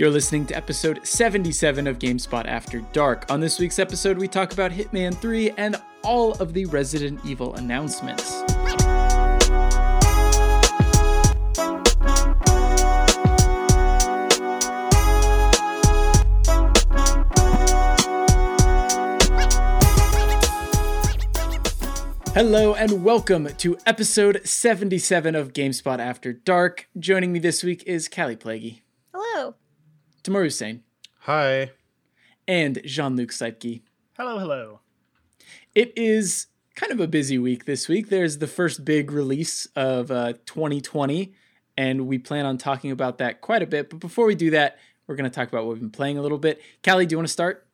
You're listening to episode 77 of GameSpot After Dark. On this week's episode, we talk about Hitman 3 and all of the Resident Evil announcements. Hello and welcome to episode 77 of GameSpot After Dark. Joining me this week is Kallie Plagge. Hello. Tamoor Hussain. Hi. And Jean Luc Seipke. Hello, hello. It is kind of a busy week this week. There's the first big release of uh, 2020, and we plan on talking about that quite a bit. But before we do that, we're going to talk about what we've been playing a little bit. Kallie, do you want to start?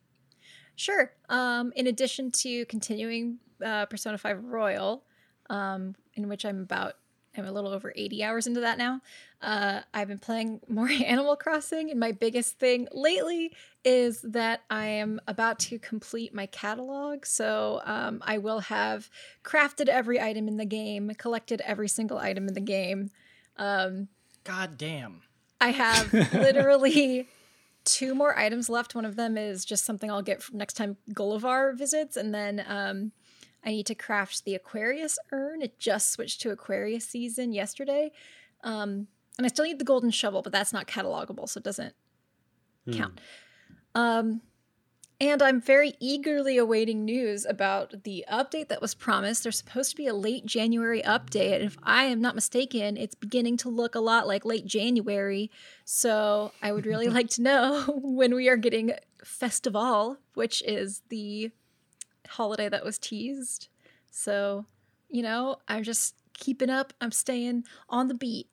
Sure. Um, in addition to continuing uh, Persona 5 Royal, um, in which I'm about, I'm a little over 80 hours into that now. Uh, I've been playing more Animal Crossing, and my biggest thing lately is that I am about to complete my catalog. So um, I will have crafted every item in the game, collected every single item in the game. Um, God damn. I have literally two more items left. One of them is just something I'll get next time Gulliver visits, and then um, I need to craft the Aquarius urn. It just switched to Aquarius season yesterday, um, and I still need the golden shovel, but that's not catalogable, so it doesn't count. Um, and I'm very eagerly awaiting news about the update that was promised. There's supposed to be a late January update. And if I am not mistaken, it's beginning to look a lot like late January. So I would really like to know when we are getting Festivale, which is the holiday that was teased. So, you know, I'm just keeping up. I'm staying on the beat,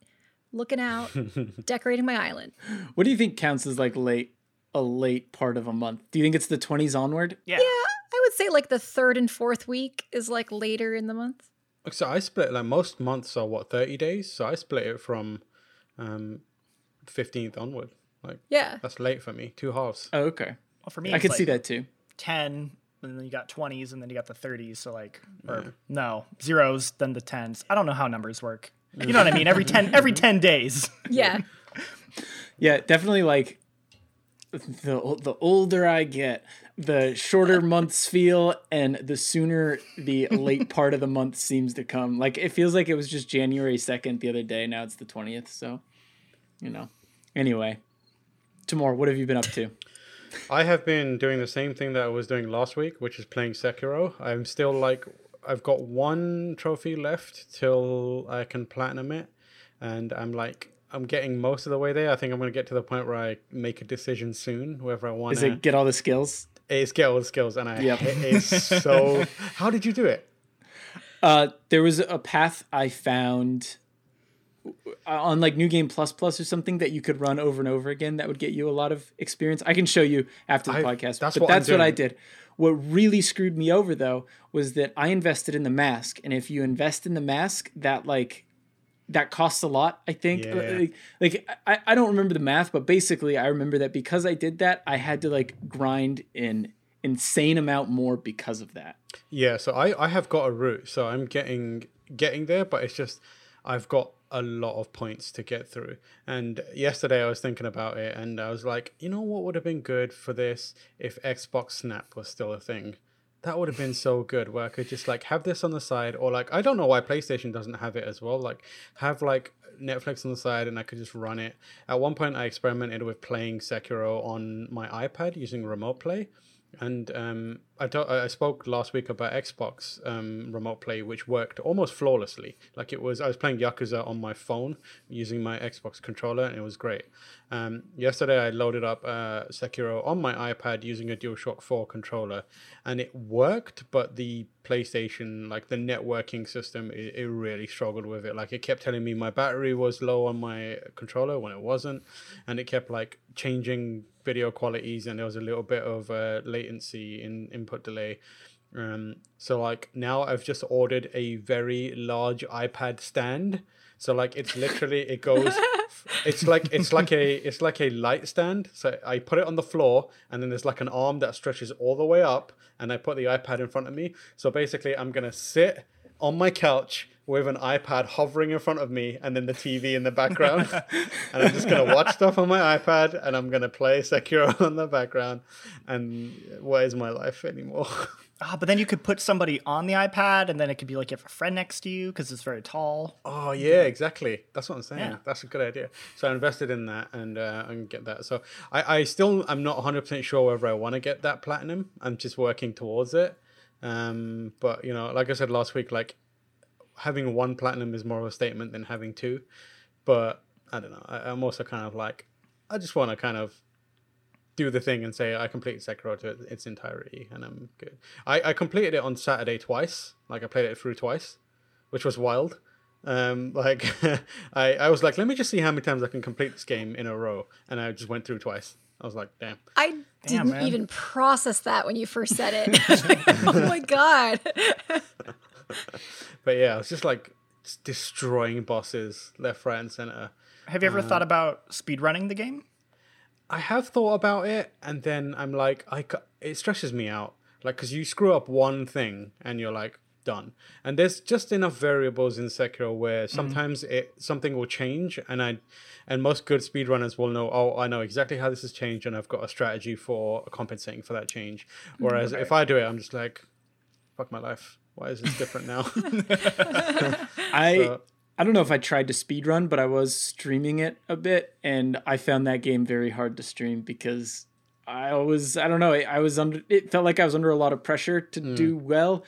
looking out, decorating my island. What do you think counts as like late, a late part of a month? Do you think it's the 20s onward? Yeah. Yeah, I would say like the third and fourth week is like later in the month. So I split like most months are what thirty days. So I split it from um fifteenth onward. Like Yeah. that's late for me. Two halves. Oh, okay. Well, for me, I it's could see that too. 10, and then you got 20s, and then you got the 30s. So, like, or no, zeros, then the 10s. I don't know how numbers work. You know what I mean? Every 10, every 10 days. Yeah. Yeah, definitely like the the older I get, the shorter months feel and the sooner the late part of the month seems to come. Like it feels like it was just January 2nd the other day, now it's the 20th, so you know. Anyway, Tamoor, what have you been up to? I have been doing the same thing that I was doing last week, which is playing Sekiro. I'm still like I've got one trophy left till I can platinum it, and I'm like I'm getting most of the way there. I think I'm going to get to the point where I make a decision soon, whether I want Is it get all the skills? It's get all the skills, and I Yep. it's so. How did you do it? Uh, there was a path I found Uh, on like New Game Plus Plus or something that you could run over and over again. That would get you a lot of experience. I can show you after the I- podcast. that's but what that's what I did. What really screwed me over though was that I invested in the mask, and if you invest in the mask, that like that costs a lot. I think. Yeah. Like, like I, I don't remember the math, but basically I remember that because I did that, I had to like grind an insane amount more because of that. Yeah, so I, I have got a route, so I'm getting getting there, but it's just I've got a lot of points to get through. And yesterday I was thinking about it, and I was like, you know what would have been good for this if Xbox Snap was still a thing. That would have been so good, where I could just like have this on the side, or like I don't know why PlayStation doesn't have it as well. Like have like Netflix on the side, and I could just run it. At one point, I experimented with playing Sekiro on my iPad using Remote Play, and um, I, I spoke last week about Xbox um, Remote Play, which worked almost flawlessly. Like it was, I was playing Yakuza on my phone using my Xbox controller, and it was great. Um, yesterday, I loaded up uh, Sekiro on my iPad using a DualShock 4 controller, and it worked. But the PlayStation, like the networking system, it, it really struggled with it. Like it kept telling me my battery was low on my controller when it wasn't, and it kept like changing video qualities, and there was a little bit of uh, latency in input delay. Um, so like now I've just ordered a very large iPad stand. So like it's literally it goes it's like it's like a it's like a light stand. So I put it on the floor and then there's like an arm that stretches all the way up and I put the iPad in front of me. So basically I'm gonna sit on my couch with an iPad hovering in front of me and then the TV in the background. and I'm just going to watch stuff on my iPad and I'm going to play Sekiro on the background. And what is my life anymore? Ah, but then you could put somebody on the iPad, and then it could be like you have a friend next to you because it's very tall. Oh yeah, exactly. That's what I'm saying. Yeah. That's a good idea. So I invested in that and uh, and get that. So I, I still I'm not 100 percent sure whether I want to get that platinum. I'm just working towards it. Um, but you know, like I said last week, like having one platinum is more of a statement than having two. But I don't know. I, I'm also kind of like I just want to kind of do the thing and say I completed Sekiro to its entirety and I'm good. I, I completed it on Saturday twice. Like I played it through twice, which was wild. Um, like I, I was like, let me just see how many times I can complete this game in a row, and I just went through twice. I was like, damn. I didn't man. even process that when you first said it. oh my god. But yeah, it's just like destroying bosses left, right, and center. Have you ever uh, thought about speedrunning the game? I have thought about it, and then I'm like, I ca- it stresses me out, like because you screw up one thing and you're like done. And there's just enough variables in Sekiro where mm-hmm. sometimes it something will change, and I, and most good speedrunners will know, oh, I know exactly how this has changed, and I've got a strategy for compensating for that change. Mm-hmm. Whereas if I do it, I'm just like, fuck my life. Why is this different now? I So- I don't know if I tried to speed run, but I was streaming it a bit, and I found that game very hard to stream because I was I don't know I was under it felt like I was under a lot of pressure to hmm. do well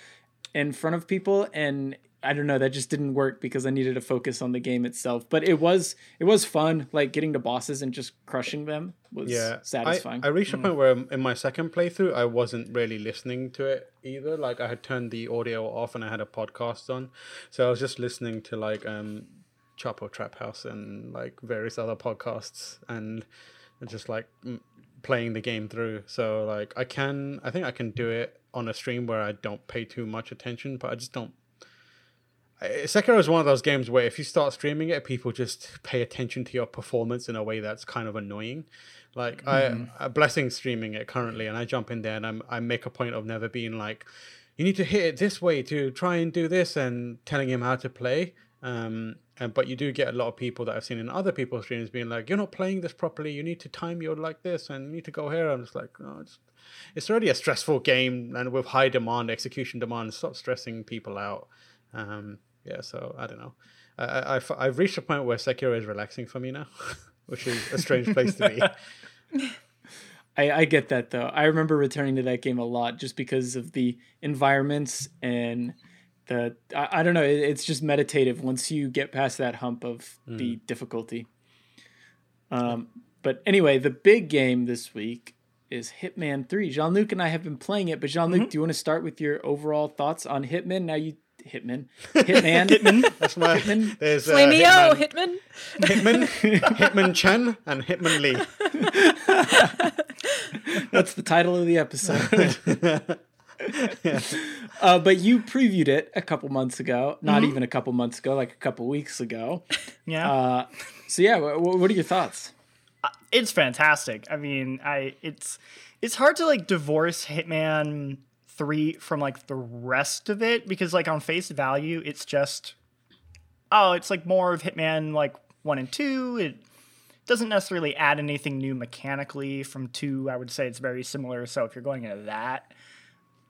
in front of people, and I don't know that just didn't work because I needed to focus on the game itself. But it was it was fun, like getting to bosses and just crushing them was yeah satisfying. I, I reached a point where in my second playthrough i wasn't really listening to it either like i had turned the audio off and i had a podcast on so i was just listening to like um chapo trap house and like various other podcasts and just like playing the game through so like i can i think i can do it on a stream where i don't pay too much attention but i just don't I- Sekiro is one of those games where if you start streaming it, people just pay attention to your performance in a way that's kind of annoying. Like I, a blessing streaming it currently, and I jump in there and I'm, I make a point of never being like, you need to hit it this way to try and do this, and telling him how to play. Um, and but you do get a lot of people that I've seen in other people's streams being like, you're not playing this properly. You need to time your like this, and you need to go here. I'm just like, no, it's it's already a stressful game, and with high demand, execution demand. Stop stressing people out. Um, yeah, so I don't know. I, I, I've, I've reached a point where Sekiro is relaxing for me now, which is a strange place to be. I, I get that though. I remember returning to that game a lot just because of the environments and the I, I don't know. It, it's just meditative once you get past that hump of the difficulty. Um, but anyway, the big game this week is Hitman Three. Jean Luc and I have been playing it, but Jean Luc, do you want to start with your overall thoughts on Hitman? Now you Hitman, Hitman, Hitman. That's my there's uh, Flameo, Hitman, Hitman. Hitman, Hitmonchan, and Hitmonlee. That's the title of the episode. uh, but you previewed it a couple months ago, not even a couple months ago, like a couple weeks ago. Yeah. Uh, so yeah, wh- wh- what are your thoughts? it's fantastic. I mean, I it's it's hard to like divorce Hitman 3 from like the rest of it because like on face value it's just oh, it's like more of Hitman like 1 and 2. It doesn't necessarily add anything new mechanically from 2. I would say it's very similar. So if you're going into that,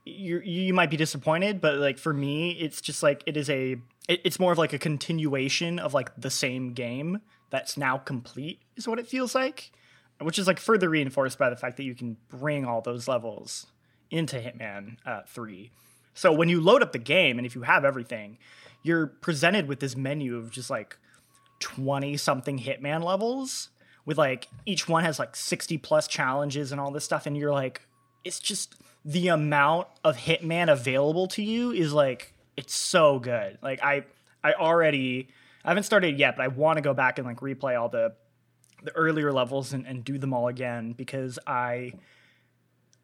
you you might be disappointed, but like for me, it's just like it is a it, it's more of like a continuation of like the same game that's now complete is what it feels like, which is like further reinforced by the fact that you can bring all those levels into Hitman uh, Three. So when you load up the game and if you have everything, you're presented with this menu of just like 20 something Hitman levels with like each one has like 60 plus challenges and all this stuff and you're like it's just the amount of Hitman available to you is like it's so good. Like I I already I haven't started yet, but I want to go back and like replay all the the earlier levels and, and do them all again because I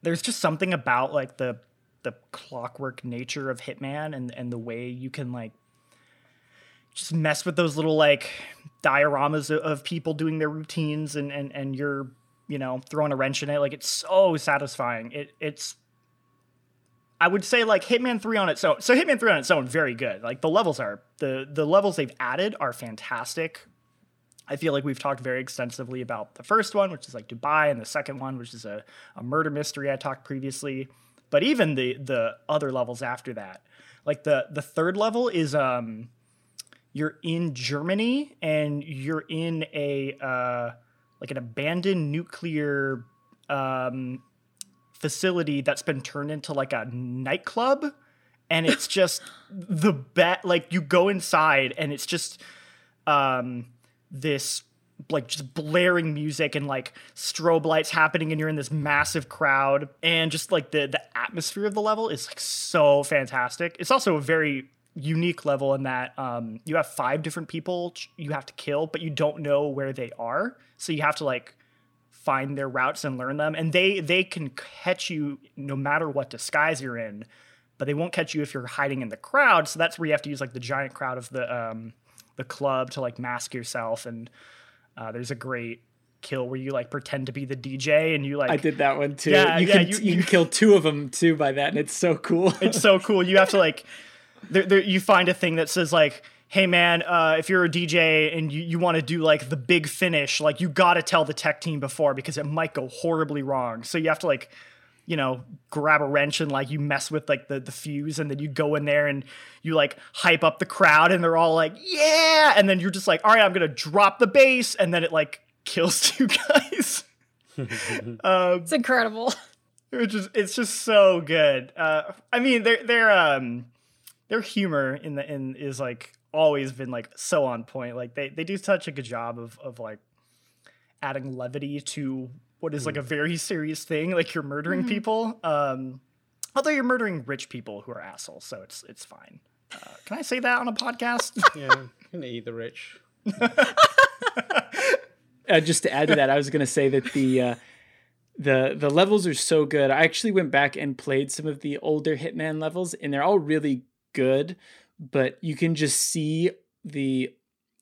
there's just something about like the the clockwork nature of Hitman and and the way you can like just mess with those little like dioramas of, of people doing their routines and and and you're you know throwing a wrench in it like it's so satisfying it it's I would say like Hitman 3 on its own. So Hitman 3 on its own, very good. Like the levels are the the levels they've added are fantastic. I feel like we've talked very extensively about the first one, which is like Dubai, and the second one, which is a, a murder mystery I talked previously. But even the the other levels after that, like the the third level is um you're in Germany and you're in a uh like an abandoned nuclear um facility that's been turned into like a nightclub and it's just the bet like you go inside and it's just um this like just blaring music and like strobe lights happening and you're in this massive crowd. And just like the the atmosphere of the level is like so fantastic. It's also a very unique level in that um you have five different people you have to kill but you don't know where they are. So you have to like find their routes and learn them. And they they can catch you no matter what disguise you're in but they won't catch you if you're hiding in the crowd. So that's where you have to use like the giant crowd of the um the club to like mask yourself and uh, there's a great kill where you like pretend to be the DJ and you like I did that one too. Yeah, you yeah, can you- you, you- can kill two of them too by that, and it's so cool. it's so cool. You have to like, there, there, you find a thing that says like, "Hey man, uh, if you're a DJ and you, you want to do like the big finish, like you got to tell the tech team before because it might go horribly wrong. So you have to like, you know, grab a wrench and like you mess with like the the fuse, and then you go in there and you like hype up the crowd, and they're all like, yeah, and then you're just like, all right, I'm gonna drop the bass, and then it like kills two guys. It's incredible. It's just it's just so good. Uh, I mean, their their um their humor in the in is like always been like so on point. Like they they do such a good job of of like adding levity to what is like a very serious thing. Like you're murdering people. Um, although you're murdering rich people who are assholes, so it's it's fine. Uh, can I say that on a podcast? Yeah, I'm gonna eat the rich. uh, just to add to that, I was going to say that the uh, the the levels are so good. I actually went back and played some of the older Hitman levels, and they're all really good. But you can just see the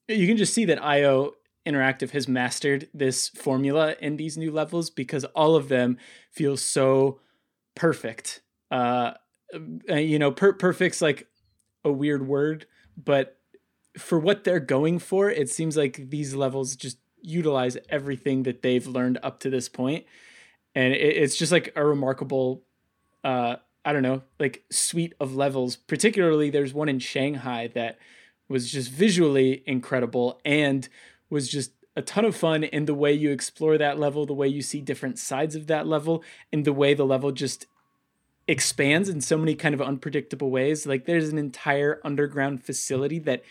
you can just see that IO Interactive has mastered this formula in these new levels because all of them feel so perfect. Uh, uh, you know, per- perfect's like a weird word, but for what they're going for, it seems like these levels just utilize everything that they've learned up to this point, and it, it's just like a remarkable, uh, I don't know, like suite of levels. Particularly, there's one in Shanghai that was just visually incredible and was just a ton of fun in the way you explore that level, the way you see different sides of that level, and the way the level just expands in so many kind of unpredictable ways. Like there's an entire underground facility that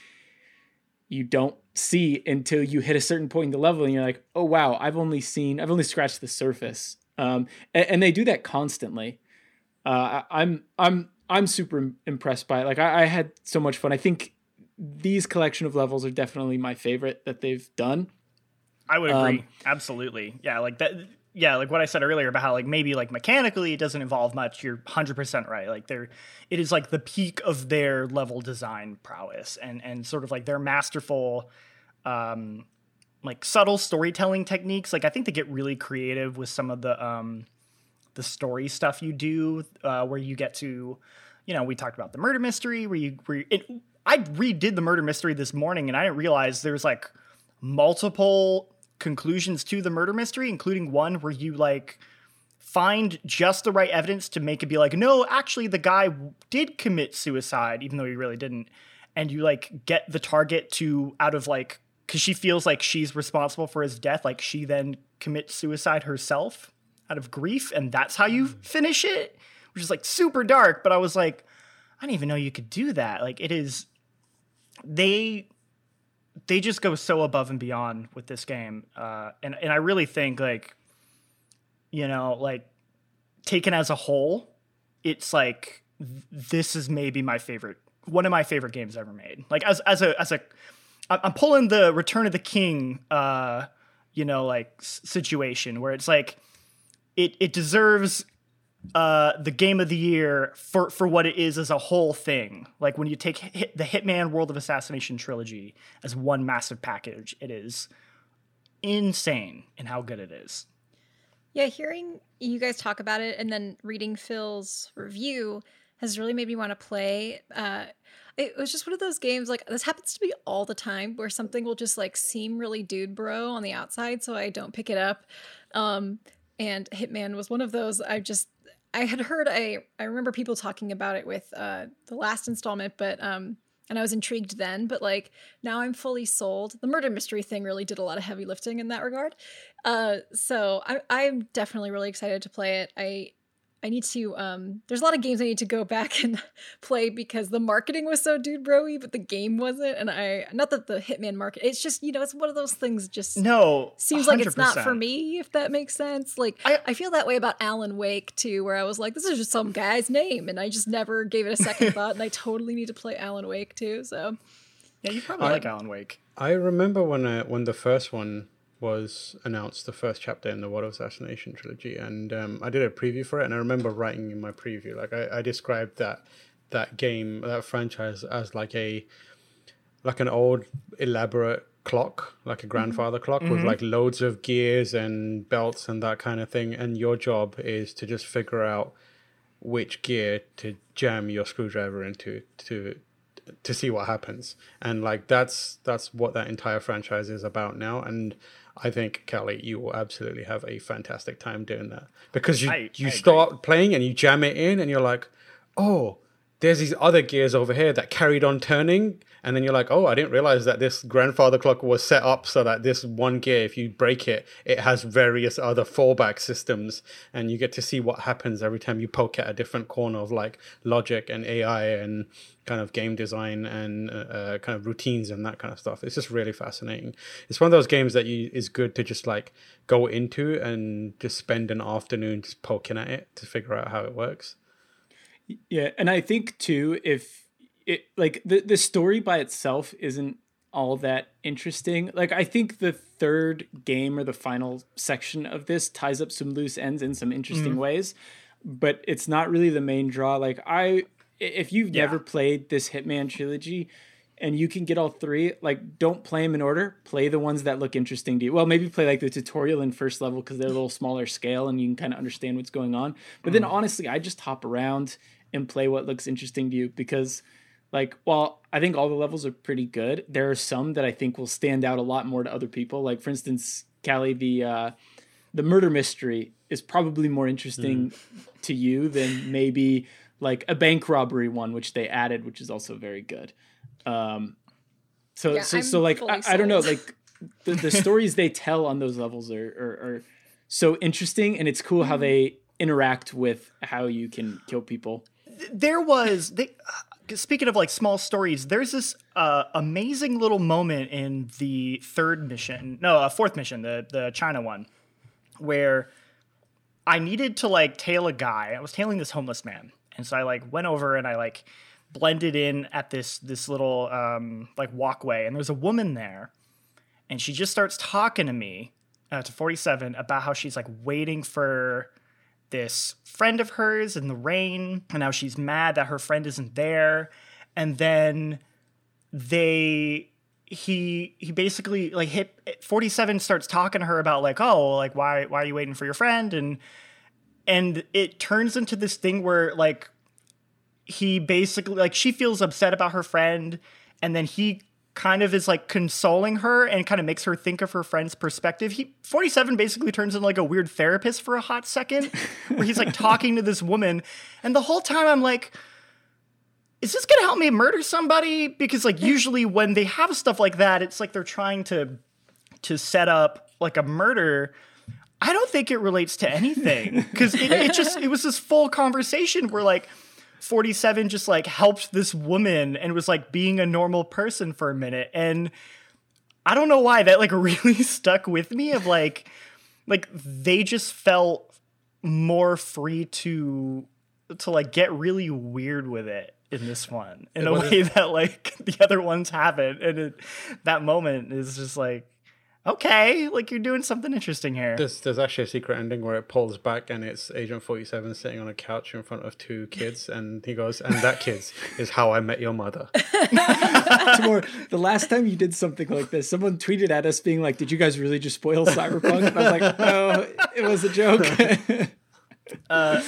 you don't see until you hit a certain point in the level and you're like, oh wow, I've only seen I've only scratched the surface. Um, and, and they do that constantly. Uh, I, I'm I'm I'm super impressed by it. Like I, I had so much fun. I think these collection of levels are definitely my favorite that they've done. I would agree. Um, Absolutely. Yeah, like that yeah, like what I said earlier about how like maybe like mechanically it doesn't involve much. You're 100% right. Like they're it is like the peak of their level design prowess and and sort of like their masterful um like subtle storytelling techniques. Like I think they get really creative with some of the um the story stuff you do uh where you get to you know, we talked about the murder mystery where you where you, it, I redid the murder mystery this morning and I didn't realize there's like multiple conclusions to the murder mystery, including one where you like find just the right evidence to make it be like, no, actually, the guy did commit suicide, even though he really didn't. And you like get the target to out of like, because she feels like she's responsible for his death, like she then commits suicide herself out of grief. And that's how you mm-hmm. finish it, which is like super dark. But I was like, I didn't even know you could do that. Like, it is, they they just go so above and beyond with this game, uh, and and I really think like, you know, like taken as a whole, it's like th- this is maybe my favorite, one of my favorite games ever made. Like as as a as a I'm pulling the Return of the King, uh, you know, like s- situation where it's like, it it deserves uh, the game of the year for for what it is as a whole thing. Like when you take hit, the Hitman World of Assassination trilogy as one massive package, it is insane in how good it is. Yeah, hearing you guys talk about it and then reading Phil's review has really made me want to play. Uh, it was just one of those games like this happens to me all the time where something will just like seem really dude bro on the outside, so I don't pick it up. Um, and Hitman was one of those. I just I had heard I I remember people talking about it with uh, the last installment, but um, and I was intrigued then, but like now I'm fully sold. The murder mystery thing really did a lot of heavy lifting in that regard. Uh, so I, I'm definitely really excited to play it. I I need to um there's a lot of games I need to go back and play because the marketing was so dude broy, but the game wasn't. And I not that the Hitman market it's just, you know, it's one of those things just No, seems like it's not for me, if that makes sense. Like I, I- feel that way about Alan Wake too, where I was like, this is just some guy's name, and I just never gave it a second thought, and I totally need to play Alan Wake too. So Yeah, you probably I- like Alan Wake. I remember when uh, when the first one was announced, the first chapter in the World of Assassination trilogy, and um, I did a preview for it, and I remember writing in my preview, like I, I described that that game, that franchise, as like a like an old elaborate clock, like a grandfather clock with like loads of gears and belts and that kind of thing, and your job is to just figure out which gear to jam your screwdriver into to to see what happens. And like that's that's what that entire franchise is about now and i think kallie you will absolutely have a fantastic time doing that because you I- you I agree. start playing and you jam it in and you're like oh there's these other gears over here that carried on turning and then you're like oh i didn't realize that this grandfather clock was set up so that this one gear if you break it it has various other fallback systems. And you get to see what happens every time you poke at a different corner of like logic and ai and kind of game design and uh, uh, kind of routines and that kind of stuff. It's just really fascinating. It's one of those games that you is good to just like go into and just spend an afternoon just poking at it to figure out how it works Yeah, and I think too, if it like the the story by itself isn't all that interesting. Like I think the third game or the final section of this ties up some loose ends in some interesting mm. ways, but it's not really the main draw. Like I, if you've Yeah. never played this Hitman trilogy. And you can get all three. Like, don't play them in order. Play the ones that look interesting to you. Well, maybe play like the tutorial in first level because they're a little smaller scale and you can kind of understand what's going on. But then, mm. honestly, I just hop around and play what looks interesting to you because like while i think all the levels are pretty good there are some that i think will stand out a lot more to other people. Like for instance kallie the uh the murder mystery is probably more interesting to you than maybe like a bank robbery one which they added which is also very good. Um so Yeah, so, so like I, I don't know like the, the stories they tell on those levels are, are are so interesting and it's cool how they interact with how you can kill people there was they uh, speaking of like small stories there's this uh, amazing little moment in the third mission no uh, fourth mission the the china one where i needed to like tail a guy. I was tailing this homeless man. And so i like went over and i like blended in at this this little um like walkway. And there's a woman there. And she just starts talking to me uh, to 47 about how she's like waiting for this friend of hers in the rain and now she's mad that her friend isn't there. And then they he he basically like hit 47 starts talking to her about like oh like why why are you waiting for your friend? And and it turns into this thing where like he basically like she feels upset about her friend and then he kind of is like consoling her and kind of makes her think of her friend's perspective. He 47 basically turns into like a weird therapist for a hot second where he's like talking to this woman and the whole time I'm like is this going to help me murder somebody because like usually when they have stuff like that it's like they're trying to to set up like a murder I don't think it relates to anything because it, it just it was this full conversation where like 47 just like helped this woman and was like being a normal person for a minute. And I don't know why that like really stuck with me of like like they just felt more free to to like get really weird with it in this one in a way that like the other ones haven't. And it, that moment is just like okay like you're doing something interesting here There's there's actually a secret ending where it pulls back and it's Agent Forty Seven sitting on a couch in front of two kids, and he goes, "And that kids is how I met your mother." Tamoor, the last time you did something like this, someone tweeted at us being like, "Did you guys really just spoil Cyberpunk?" And I was like, "No, it was a joke. uh,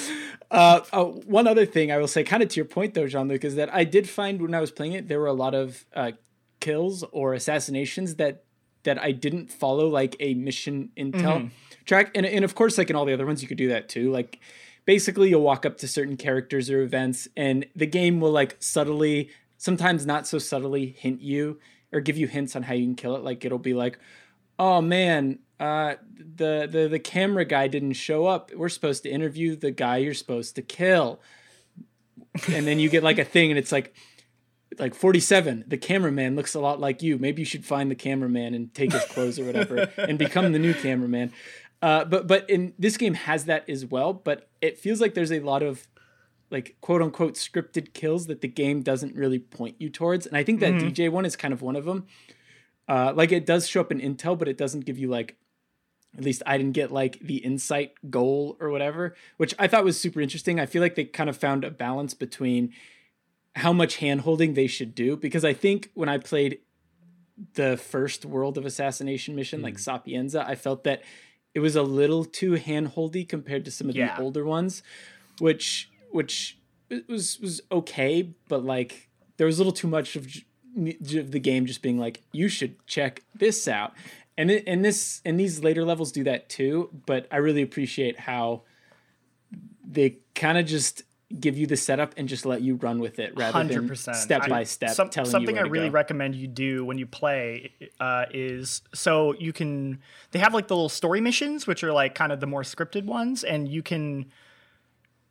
uh, oh, one other thing I will say, kind of to your point though, Jean Luc, is that I did find when I was playing it, there were a lot of uh, kills or assassinations that that I didn't follow like a mission intel mm-hmm. track, and and of course, like in all the other ones, you could do that too. Like basically, you'll walk up to certain characters or events, and the game will like subtly, sometimes not so subtly, hint you or give you hints on how you can kill it. Like it'll be like, oh man, uh, the the the camera guy didn't show up. We're supposed to interview the guy you're supposed to kill, and then you get like a thing, and it's like like 47 the cameraman looks a lot like you. Maybe you should find the cameraman and take his clothes or whatever and become the new cameraman. Uh, but but in this game has that as well but it feels like there's a lot of like quote unquote scripted kills that the game doesn't really point you towards and i think that mm-hmm. dj one is kind of one of them. Uh, like it does show up in intel but it doesn't give you like at least i didn't get like the insight goal or whatever which i thought was super interesting. I feel like they kind of found a balance between how much hand holding they should do because i think when i played the first world of assassination mission mm. like sapienza i felt that it was a little too hand holdy compared to some of yeah. the older ones which which was was okay, but like there was a little too much of, of the game just being like you should check this out, and it, and this and these later levels do that too. But I really appreciate how they kind of just give you the setup and just let you run with it rather 100%. than step by step some, telling something you I really go. recommend you do when you play uh, is so you can they have like the little story missions which are like kind of the more scripted ones and you can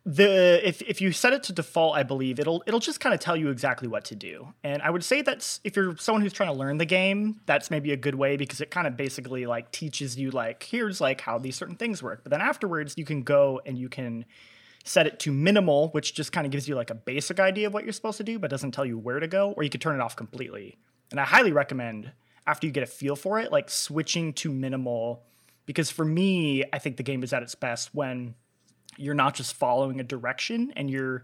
the if if you set it to default, I believe it'll it'll just kind of tell you exactly what to do. And I would say that's if you're someone who's trying to learn the game, that's maybe a good way because it kind of basically like teaches you like here's like how these certain things work. But then afterwards, you can go and you can set it to minimal, which just kind of gives you like a basic idea of what you're supposed to do, but doesn't tell you where to go, or you could turn it off completely. And I highly recommend after you get a feel for it, like switching to minimal, because for me, I think the game is at its best when you're not just following a direction and you're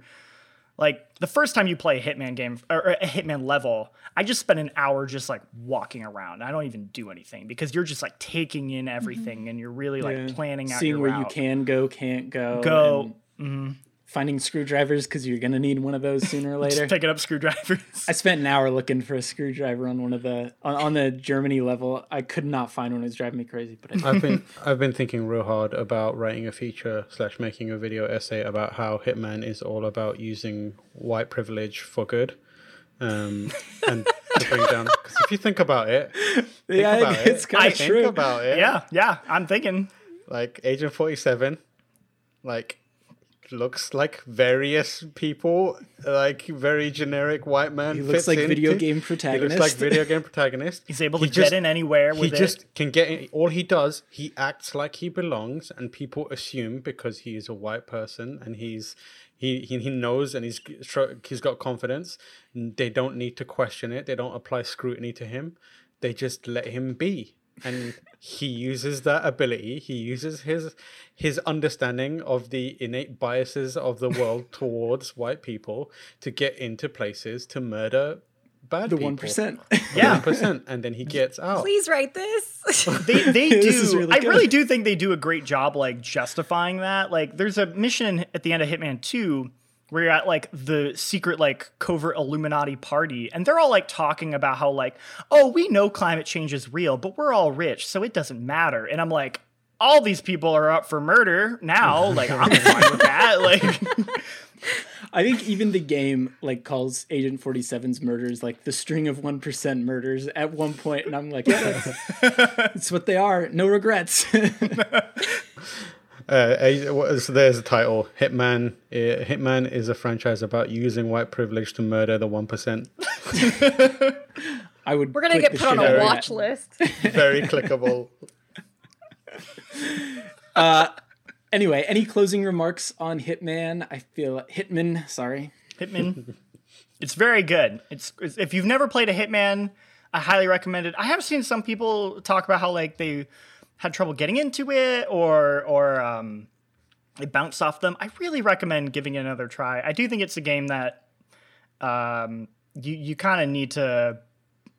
like the first time you play a hitman game or a hitman level i just spent an hour just like walking around i don't even do anything because you're just like taking in everything mm-hmm. and you're really like yeah. planning out seeing where route. you can go can't go go mm-hmm finding screwdrivers because you're gonna need one of those sooner or later. Just picking up screwdrivers. I spent an hour looking for a screwdriver on one of the on, on the Germany level. I could not find one. It was driving me crazy. But I have been I've been thinking real hard about writing a feature slash making a video essay about how Hitman is all about using white privilege for good. Um, and to bring down because if you think about it, think yeah, about it's kind of true. about it. Yeah, yeah, I'm thinking like Agent Forty Seven, like looks like various people, like very generic white man. He looks like video game protagonist. He looks like video game protagonist. He's able to he get in anywhere. he it. just can get in. All he does, he acts like he belongs, and people assume because he is a white person and he's he he, he knows and he's he's got confidence. They don't need to question it. They don't apply scrutiny to him. They just let him be and he uses that ability he uses his his understanding of the innate biases of the world towards white people to get into places to murder bad the one percent. Yeah. one percent and then he gets out. Please write this. They, they do. really i really do think they do a great job like justifying that. Like there's a mission at the end of hitman 2 where you're at like the secret like covert illuminati party and they're all like talking about how like oh we know climate change is real but we're all rich so it doesn't matter. And i'm like all these people are up for murder now like i'm fine with that like I think even the game like calls Agent 47's murders like the string of 1% murders at one point and I'm like yeah that's, that's what they are no regrets uh, so there's a title. Hitman. Uh, Hitman is a franchise about using white privilege to murder the one percent. I would. We're gonna get put on a watch list. Very clickable. Uh, anyway, any closing remarks on Hitman? I feel Hitman. Sorry, Hitman. it's very good. It's, it's if you've never played a Hitman, I highly recommend it. I have seen some people talk about how like they had trouble getting into it or or um, it bounced off them, I really recommend giving it another try. I do think it's a game that um, you you kind of need to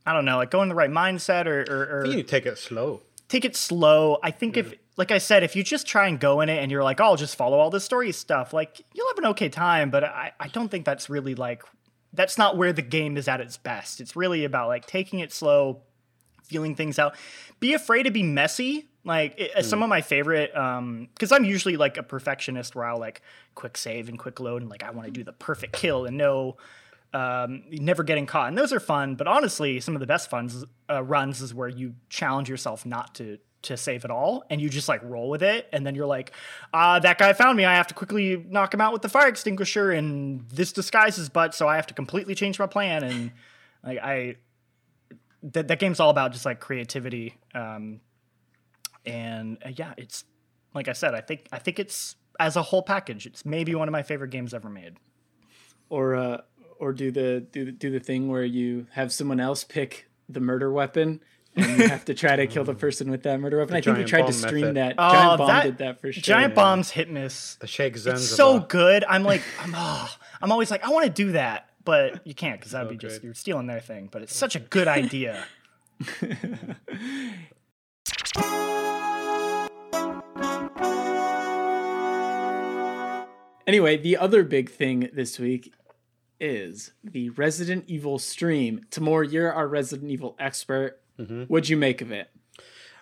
I don't know like go in the right mindset or or, or you need to take it slow. Take it slow. I think yeah. if like I said, if you just try and go in it and you're like, oh, I'll just follow all the story stuff, like you'll have an okay time. But I, I don't think that's really like that's not where the game is at its best. It's really about like taking it slow, feeling things out. Be afraid to be messy. Like it, mm. some of my favorite, um, because I'm usually like a perfectionist where I'll like quick save and quick load and like I want to do the perfect kill and no, um, never getting caught. And those are fun. But honestly, some of the best funs uh, runs is where you challenge yourself not to to save at all and you just like roll with it and then you're like uh, that guy found me i have to quickly knock him out with the fire extinguisher and this disguises butt so i have to completely change my plan and like i that, that game's all about just like creativity um, and uh, yeah it's like i said i think i think it's as a whole package it's maybe one of my favorite games ever made or uh or do the do the, do the thing where you have someone else pick the murder weapon and you have to try to kill the person with that murder weapon. The I think we tried to stream method. that. Oh, Giant Bomb that, did that for sure. Giant Bomb's hit miss. The Shake Zen. It's so good. I'm like, I'm, oh, I'm always like, I want to do that, but you can't because that'd so be just you're stealing their thing. But it's such a good idea. anyway, the other big thing this week is the Resident Evil stream. Tamoor, you're our Resident Evil expert. Mm-hmm. What'd you make of it?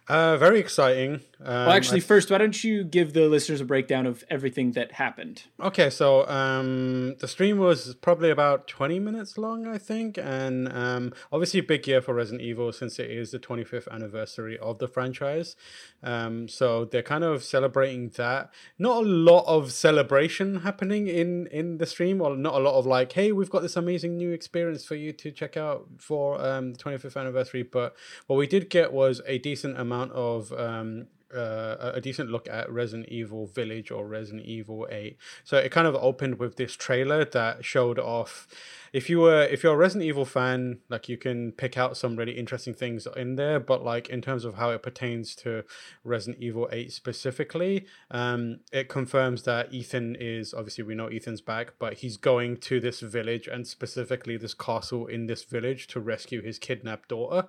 Uh, very exciting. Um, well, actually, th- first, why don't you give the listeners a breakdown of everything that happened? Okay, so um, the stream was probably about 20 minutes long, I think. And um, obviously, a big year for Resident Evil since it is the 25th anniversary of the franchise. Um, so they're kind of celebrating that. Not a lot of celebration happening in, in the stream, or not a lot of like, hey, we've got this amazing new experience for you to check out for um, the 25th anniversary. But what we did get was a decent amount amount of um, uh, a decent look at Resident Evil Village or Resident Evil 8. So it kind of opened with this trailer that showed off if you were if you're a Resident Evil fan, like you can pick out some really interesting things in there. But like in terms of how it pertains to Resident Evil Eight specifically, um, it confirms that Ethan is obviously we know Ethan's back, but he's going to this village and specifically this castle in this village to rescue his kidnapped daughter.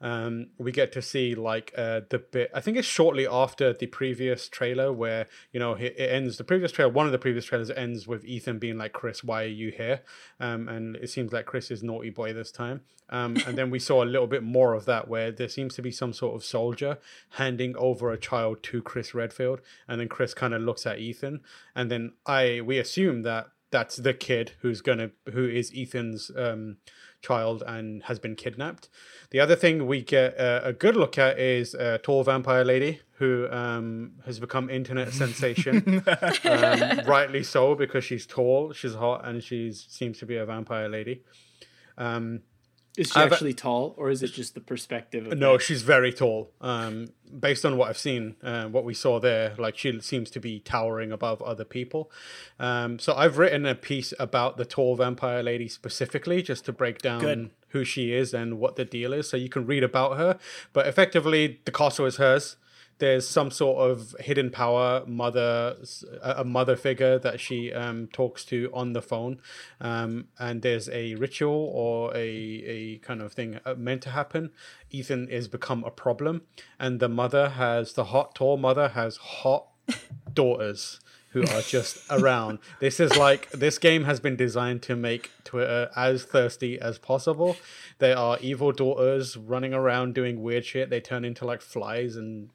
Um, we get to see like uh, the bit. I think it's shortly after the previous trailer where you know it, it ends. The previous trailer, one of the previous trailers ends with Ethan being like, "Chris, why are you here?" Um, and it seems like Chris is naughty boy this time. Um, and then we saw a little bit more of that where there seems to be some sort of soldier handing over a child to Chris Redfield, and then Chris kind of looks at Ethan, and then I we assume that that's the kid who's gonna who is Ethan's um, child and has been kidnapped. The other thing we get uh, a good look at is a tall vampire lady who um, has become internet sensation, um, rightly so because she's tall, she's hot, and she seems to be a vampire lady. Um, is she I've, actually tall, or is it just the perspective? no, that? she's very tall. Um, based on what I've seen, uh, what we saw there, like she seems to be towering above other people. Um, so I've written a piece about the tall vampire lady specifically, just to break down Good. who she is and what the deal is, so you can read about her. But effectively, the castle is hers there's some sort of hidden power mother a mother figure that she um, talks to on the phone um, and there's a ritual or a, a kind of thing uh, meant to happen ethan is become a problem and the mother has the hot tall mother has hot daughters who are just around. This is like this game has been designed to make Twitter as thirsty as possible. They are evil daughters running around doing weird shit. They turn into like flies and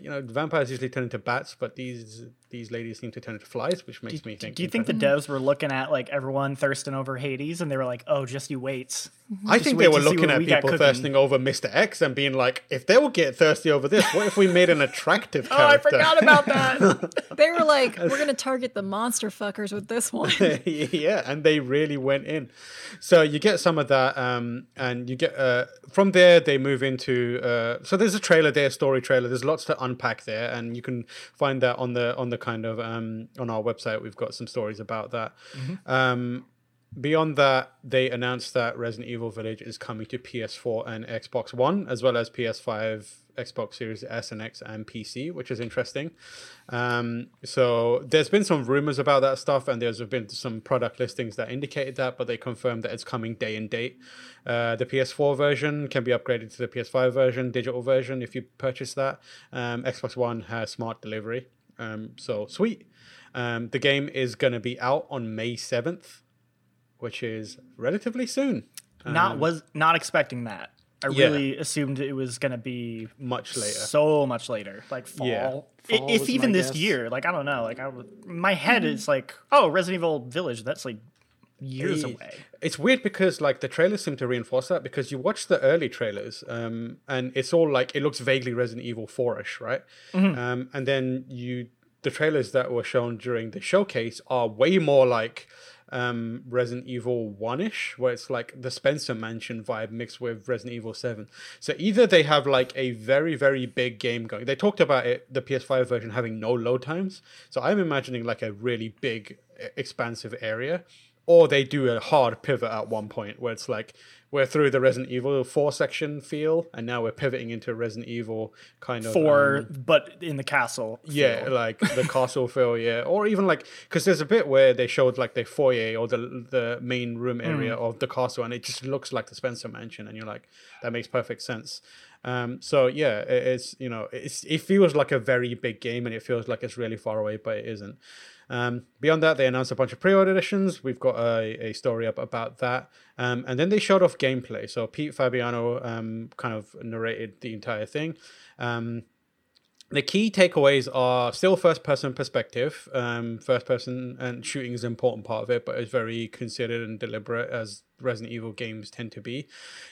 you know, vampires usually turn into bats, but these these ladies seem to turn into flies, which makes do, me think. Do you think the devs were looking at like everyone thirsting over Hades, and they were like, "Oh, just you wait." I think they were looking at people thirsting over Mr. X and being like, "If they will get thirsty over this, what if we made an attractive character?" oh, I forgot about that. they were like, "We're gonna target the monster fuckers with this one." yeah, and they really went in. So you get some of that, um, and you get uh, from there they move into. Uh, so there's a trailer there, story trailer. There's lots to unpack there, and you can find that on the on the kind of um, on our website. We've got some stories about that. Mm-hmm. Um, beyond that, they announced that Resident Evil Village is coming to PS4 and Xbox One, as well as PS5, Xbox Series S and X, and PC, which is interesting. Um, so there's been some rumors about that stuff, and there's been some product listings that indicated that, but they confirmed that it's coming day and date. Uh, the PS4 version can be upgraded to the PS5 version, digital version, if you purchase that. Um, Xbox One has smart delivery, um, so sweet. Um, the game is going to be out on May 7th, which is relatively soon. not was not expecting that. I yeah. really assumed it was gonna be Much later. so much later, like fall. Yeah. I- Fall if even my this guess. year, like I don't know, like I my head is like, oh, Resident Evil Village, that's like years away. It's weird because like the trailers seem to reinforce that because you watch the early trailers, um, and it's all like it looks vaguely Resident Evil 4ish, right? Um, and then you the trailers that were shown during the showcase are way more like um Resident Evil 1ish where it's like the Spencer Mansion vibe mixed with Resident Evil 7. So either they have like a very very big game going. They talked about it the PS5 version having no load times. So I'm imagining like a really big expansive area or they do a hard pivot at one point where it's like we're through the Resident Evil 4 section feel and now we're pivoting into a Resident Evil kind of For um, but in the castle. yeah, feel. like the castle feel, yeah, or even like because there's a bit where they showed like the foyer or the the main room area of the castle, and it just looks like the Spencer Mansion, and you're like, that makes perfect sense. Um, so yeah, it, it's you know, it's it feels like a very big game, and it feels like it's really far away, but it isn't. Um, beyond that, they announced a bunch of pre-order editions. We've got a, a story up about that, um, and then they showed off gameplay. So Pete Fabiano um, kind of narrated the entire thing. Um, the key takeaways are still first person perspective. Um, first person and shooting is an important part of it, but it's very considered and deliberate as Resident Evil games tend to be.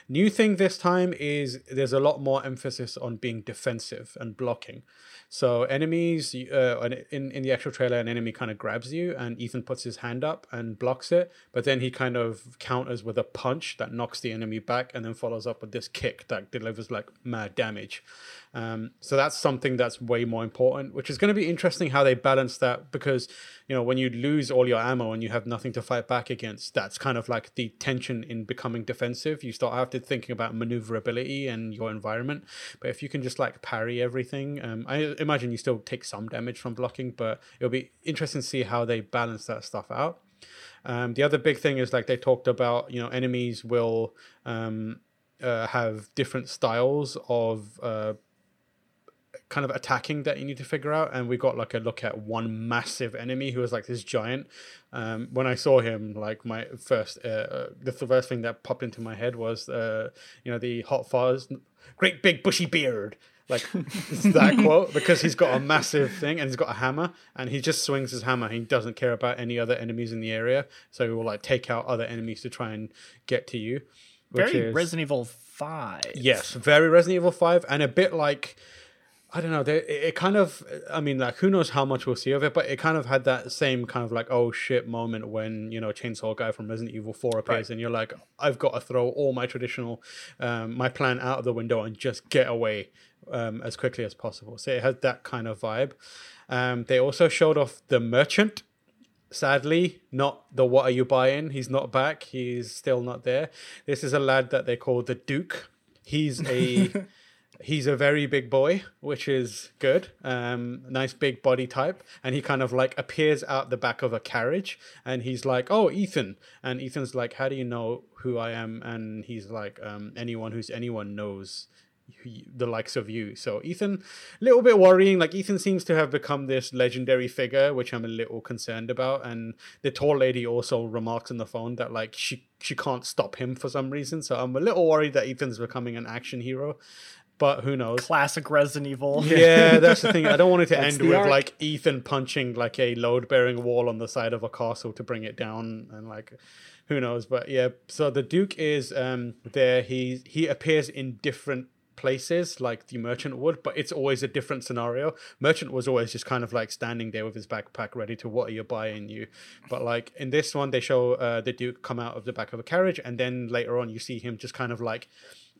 New thing this time is there's a lot more emphasis on being defensive and blocking. So enemies, uh, in in the actual trailer, an enemy kind of grabs you, and Ethan puts his hand up and blocks it, but then he kind of counters with a punch that knocks the enemy back, and then follows up with this kick that delivers like mad damage. Um, so that's something that's way more important, which is going to be interesting how they balance that because you know when you lose all your ammo and you have nothing to fight back against, that's kind of like the tension in becoming defensive. You start to thinking about maneuverability and your environment. But if you can just like parry everything, um, I imagine you still take some damage from blocking, but it'll be interesting to see how they balance that stuff out. Um, the other big thing is like they talked about, you know, enemies will um, uh, have different styles of uh, kind of attacking that you need to figure out. And we got like a look at one massive enemy who was like this giant. Um, when I saw him, like my first, uh, uh, the first thing that popped into my head was, uh, you know, the Hot Fuzz, great big bushy beard. Like that quote because he's got a massive thing and he's got a hammer and he just swings his hammer. He doesn't care about any other enemies in the area, so he will like take out other enemies to try and get to you. Very is, Resident Evil Five. Yes, very Resident Evil Five, and a bit like I don't know. They, it, it kind of, I mean, like who knows how much we'll see of it, but it kind of had that same kind of like oh shit moment when you know Chainsaw Guy from Resident Evil Four appears, and you're like, I've got to throw all my traditional, um, my plan out of the window and just get away um, as quickly as possible. So it has that kind of vibe. Um, they also showed off the merchant. Sadly, not the what are you buying? He's not back. He's still not there. This is a lad that they call the Duke. He's a he's a very big boy, which is good. Um, nice big body type, and he kind of like appears out the back of a carriage, and he's like, "Oh, Ethan," and Ethan's like, "How do you know who I am?" And he's like, um, "Anyone who's anyone knows." The likes of you, so Ethan, a little bit worrying. Like Ethan seems to have become this legendary figure, which I'm a little concerned about. And the tall lady also remarks on the phone that like she she can't stop him for some reason. So I'm a little worried that Ethan's becoming an action hero, but who knows? Classic Resident Evil. Yeah, that's the thing. I don't want it to end with arc. like Ethan punching like a load bearing wall on the side of a castle to bring it down and like who knows. But yeah, so the Duke is um there. He he appears in different places like the merchant would but it's always a different scenario merchant was always just kind of like standing there with his backpack ready to what are you buying you but like in this one they show uh, the duke come out of the back of a carriage and then later on you see him just kind of like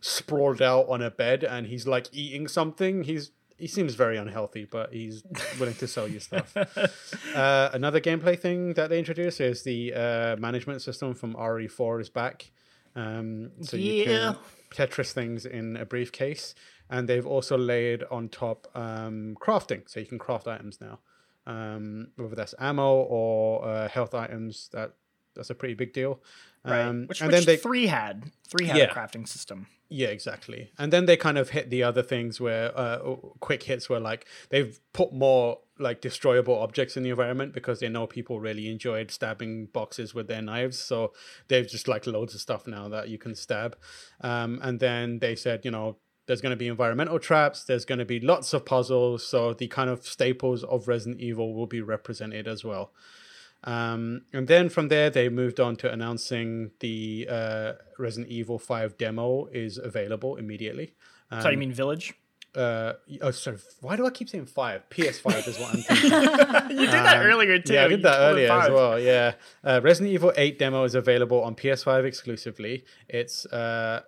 sprawled out on a bed and he's like eating something he's he seems very unhealthy, but he's willing to sell you stuff. uh, another gameplay thing that they introduced is the uh, management system from RE4 is back. Um, so you can Tetris things in a briefcase, and they've also laid on top um, crafting, so you can craft items now. Um, whether that's ammo or uh, health items, that that's a pretty big deal. Right. Um, which and which then they three had. Three had Yeah. a crafting system. yeah, exactly. And then they kind of hit the other things where uh, quick hits were like they've put more like destroyable objects in the environment because they know people really enjoyed stabbing boxes with their knives. So they've just like loads of stuff now that you can stab. Um, and then they said, you know, there's going to be environmental traps. There's going to be lots of puzzles. So the kind of staples of Resident Evil will be represented as well. Um, and then from there, they moved on to announcing the uh, Resident Evil 5 demo is available immediately. Um, so you mean Village? uh, oh, sorry. Why do I keep saying 5? PS5 is what I'm thinking. You did that earlier too. Um, Yeah, I You did that told me earlier as well. Yeah, uh, Resident Evil Eight demo is available on PS5 exclusively. It's uh,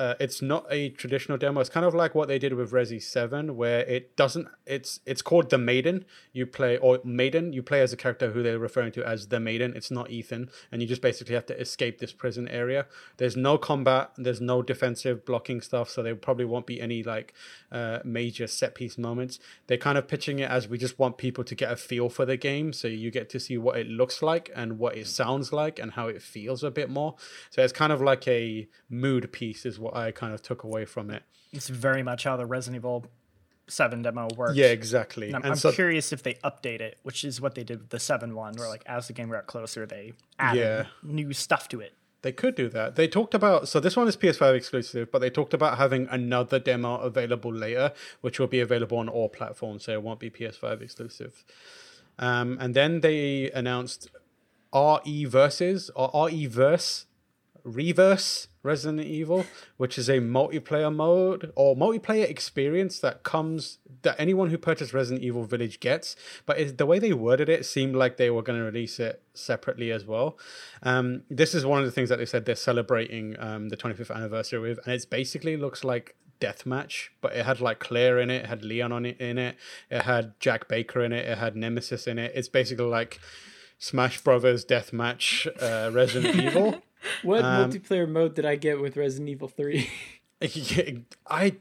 uh, it's not a traditional demo. It's kind of like what they did with Resi Seven, where it doesn't. It's it's called the Maiden. You play or Maiden. You play as a character who they're referring to as the Maiden. It's not Ethan, and you just basically have to escape this prison area. There's no combat. There's no defensive blocking stuff, so there probably won't be any like uh, major set piece moments. They're kind of pitching it as we just want people to get a feel for the game, so you get to see what it looks like and what it sounds like and how it feels a bit more. So it's kind of like a mood piece, is what I kind of took away from it. It's very much how the Resident Evil 7 demo works. Yeah, exactly. And I'm, and I'm so curious if they update it, which is what they did with the 7 one, where like as the game got closer, they added Yeah. new stuff to it. They could do that. They talked about so this one is PS5 exclusive, but they talked about having another demo available later, which will be available on all platforms, so it won't be PS5 exclusive. Um, and then they announced RE Versus or RE Verse Reverse Resident Evil, which is a multiplayer mode or multiplayer experience that comes that anyone who purchased Resident Evil Village gets. But it, the way they worded it seemed like they were going to release it separately as well. Um, this is one of the things that they said they're celebrating um, the 25th anniversary with, and it basically looks like deathmatch, but it had like Claire in it, it had Leon on it in it, it had Jack Baker in it, it had Nemesis in it. It's basically like Smash Brothers deathmatch uh, Resident Evil. What Um, multiplayer mode did I get with Resident Evil 3? I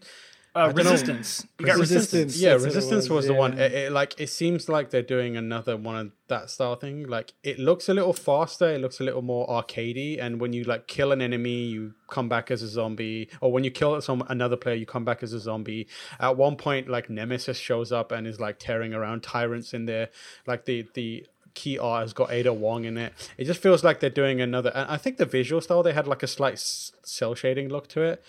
Uh, don't know. Resistance. You got Resistance. Resistance. yeah, that's Resistance was, was, the one. It, it, like it seems like they're doing another one of that style thing. Like it looks a little faster. It looks a little more arcadey. And when you like kill an enemy, you come back as a zombie. Or when you kill some another player, you come back as a zombie. At one point, like Nemesis shows up and is like tearing around tyrants in there. Like the the key art has got Ada Wong in it. It just feels like they're doing another. And I think the visual style they had like a slight cell shading look to it.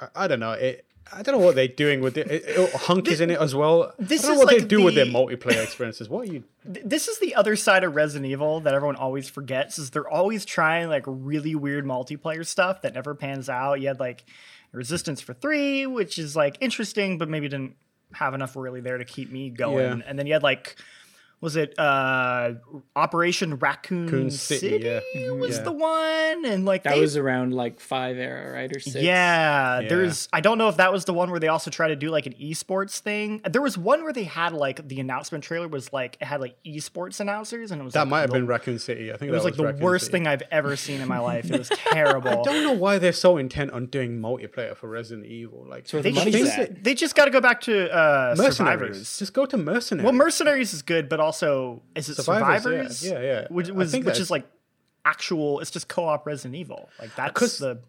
I, I don't know it. I don't know what they're doing with it. it, it Hunk is in it as well. This I don't is know what they like do with their the- multiplayer experiences. What are you? This is the other side of Resident Evil that everyone always forgets is they're always trying like really weird multiplayer stuff that never pans out. You had like Resistance for 3, which is like interesting but maybe didn't have enough really there to keep me going. Yeah. And then you had like was it uh Operation Raccoon Raccoon City, City, yeah. was Yeah. the one and like That they- was around like five era, right? Or six? yeah, Yeah. there's. I don't know if that was the one where they also tried to do like an esports thing. There was one where they had like the announcement trailer was like it had like esports announcers, and it was That like, might have the- been Raccoon City. I think It was that like the Raccoon worst City. thing I've ever seen in my life. It was terrible. I don't know why they're so intent on doing multiplayer for Resident Evil. Like where they, the money's just, at. they just got to go back to uh, mercenaries. survivors. Just go to mercenaries. Well, mercenaries is good, but also is it Survivors, survivors? yeah. Yeah, yeah. Which was which that's- is like actual. It's just co-op Resident Evil. Like that's 'Cause- the.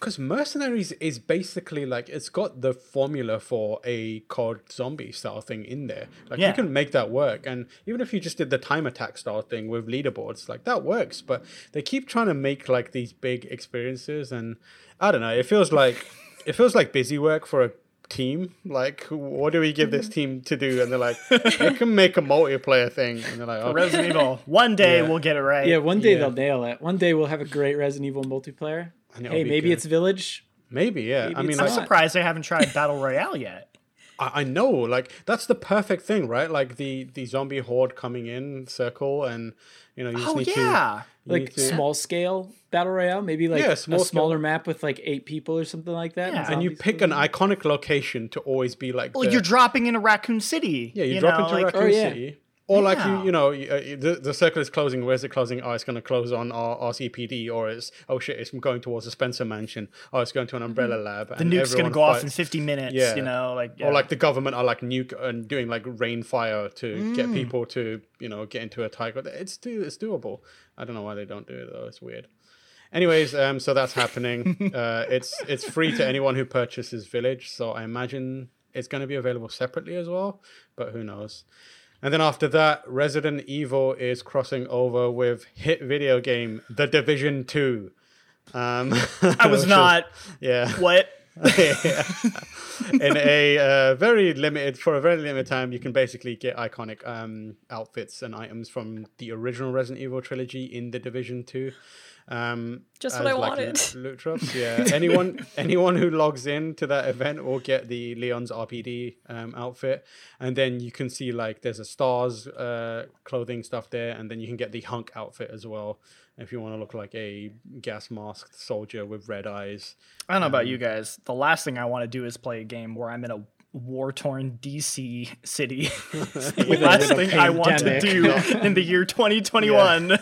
because mercenaries is basically like it's got the formula for a COD zombie style thing in there. Like Yeah. you can make that work, and even if you just did the time attack style thing with leaderboards, like that works. But they keep trying to make like these big experiences, and I don't know. It feels like it feels like busy work for a team. Like, what do we give this mm. team to do? And they're like, they can make a multiplayer thing, and they're like, okay. Resident Evil. One day Yeah. we'll get it right. Yeah, one day Yeah. they'll nail it. One day we'll have a great Resident Evil multiplayer. Hey, maybe good. it's Village. maybe yeah. Maybe I mean, I'm like, not. surprised they haven't tried Battle Royale yet. I, I know, like that's the perfect thing, right? Like the the zombie horde coming in circle, and you know you just Oh need yeah. to you like need to- small scale battle royale, maybe like Yeah, a small scale. smaller map with like eight people or something like that. Yeah. and you pick an iconic location to always be like Like the- you're dropping into Raccoon City. Yeah, you, you drop know, into like, Raccoon Oh, yeah. City. Or like you, you know, uh, the, the circle is closing. Where's it closing? Oh, it's going to close on our RCPD, or it's oh shit, it's going towards the Spencer Mansion, or it's going to an Umbrella Lab. Mm-hmm. The nuke's gonna go off in 50 minutes. Yeah. You know, like yeah. Or like the government are like nuke and doing like rain fire to get Mm. people to you know get into a tiger. It's do it's doable. I don't know why they don't do it though. It's weird. Anyways, um, so that's happening. uh, it's it's free to anyone who purchases Village. So I imagine it's going to be available separately as well, but who knows? And then after that, Resident Evil is crossing over with hit video game The Division Two. Um, I was not. yeah What? in a uh, very limited for a very limited time you can basically get iconic um, outfits and items from the original resident evil trilogy in the division 2 um Just what I like, wanted. loot- loot drops yeah anyone anyone who logs in to that event will get the leon's rpd um, outfit and then you can see like there's a stars uh, clothing stuff there and then you can get the hunk outfit as well if you want to look like a gas masked soldier with red eyes I don't know about Um, you guys. The last thing I want to do is play a game where I'm in a war torn DC city. the last with a thing I want to do in the year 2021. uh,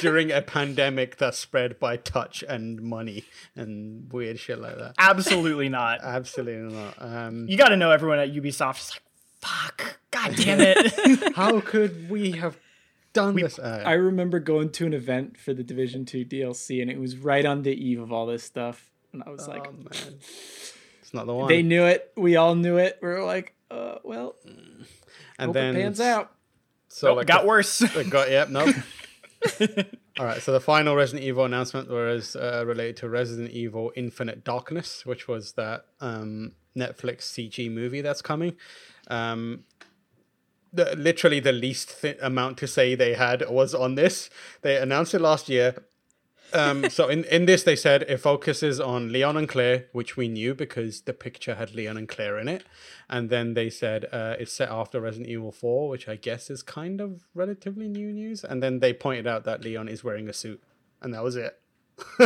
during a pandemic that's spread by touch and money and weird shit like that. Absolutely not. Absolutely not. Um, You got to know everyone at Ubisoft is like, fuck, god damn it. how could we have done this? Uh, I remember going to an event for the Division Two DLC, and it was right on the eve of all this stuff, and I was like, oh, man. It's not the one. they knew it, we all knew it. We were like, uh, well, and hope then it pans out. So Oh, like got the- worse. It got yep, nope. All right, so the final Resident Evil announcement was uh, related to Resident Evil Infinite Darkness, which was that um, Netflix CG movie that's coming. Um, the, literally, the least th- amount to say they had was on this. They announced it last year. Um, so in, in this, they said it focuses on Leon and Claire, which we knew because the picture had Leon and Claire in it. And then they said uh, it's set after Resident Evil 4, which I guess is kind of relatively new news. And then they pointed out that Leon is wearing a suit. And that was it.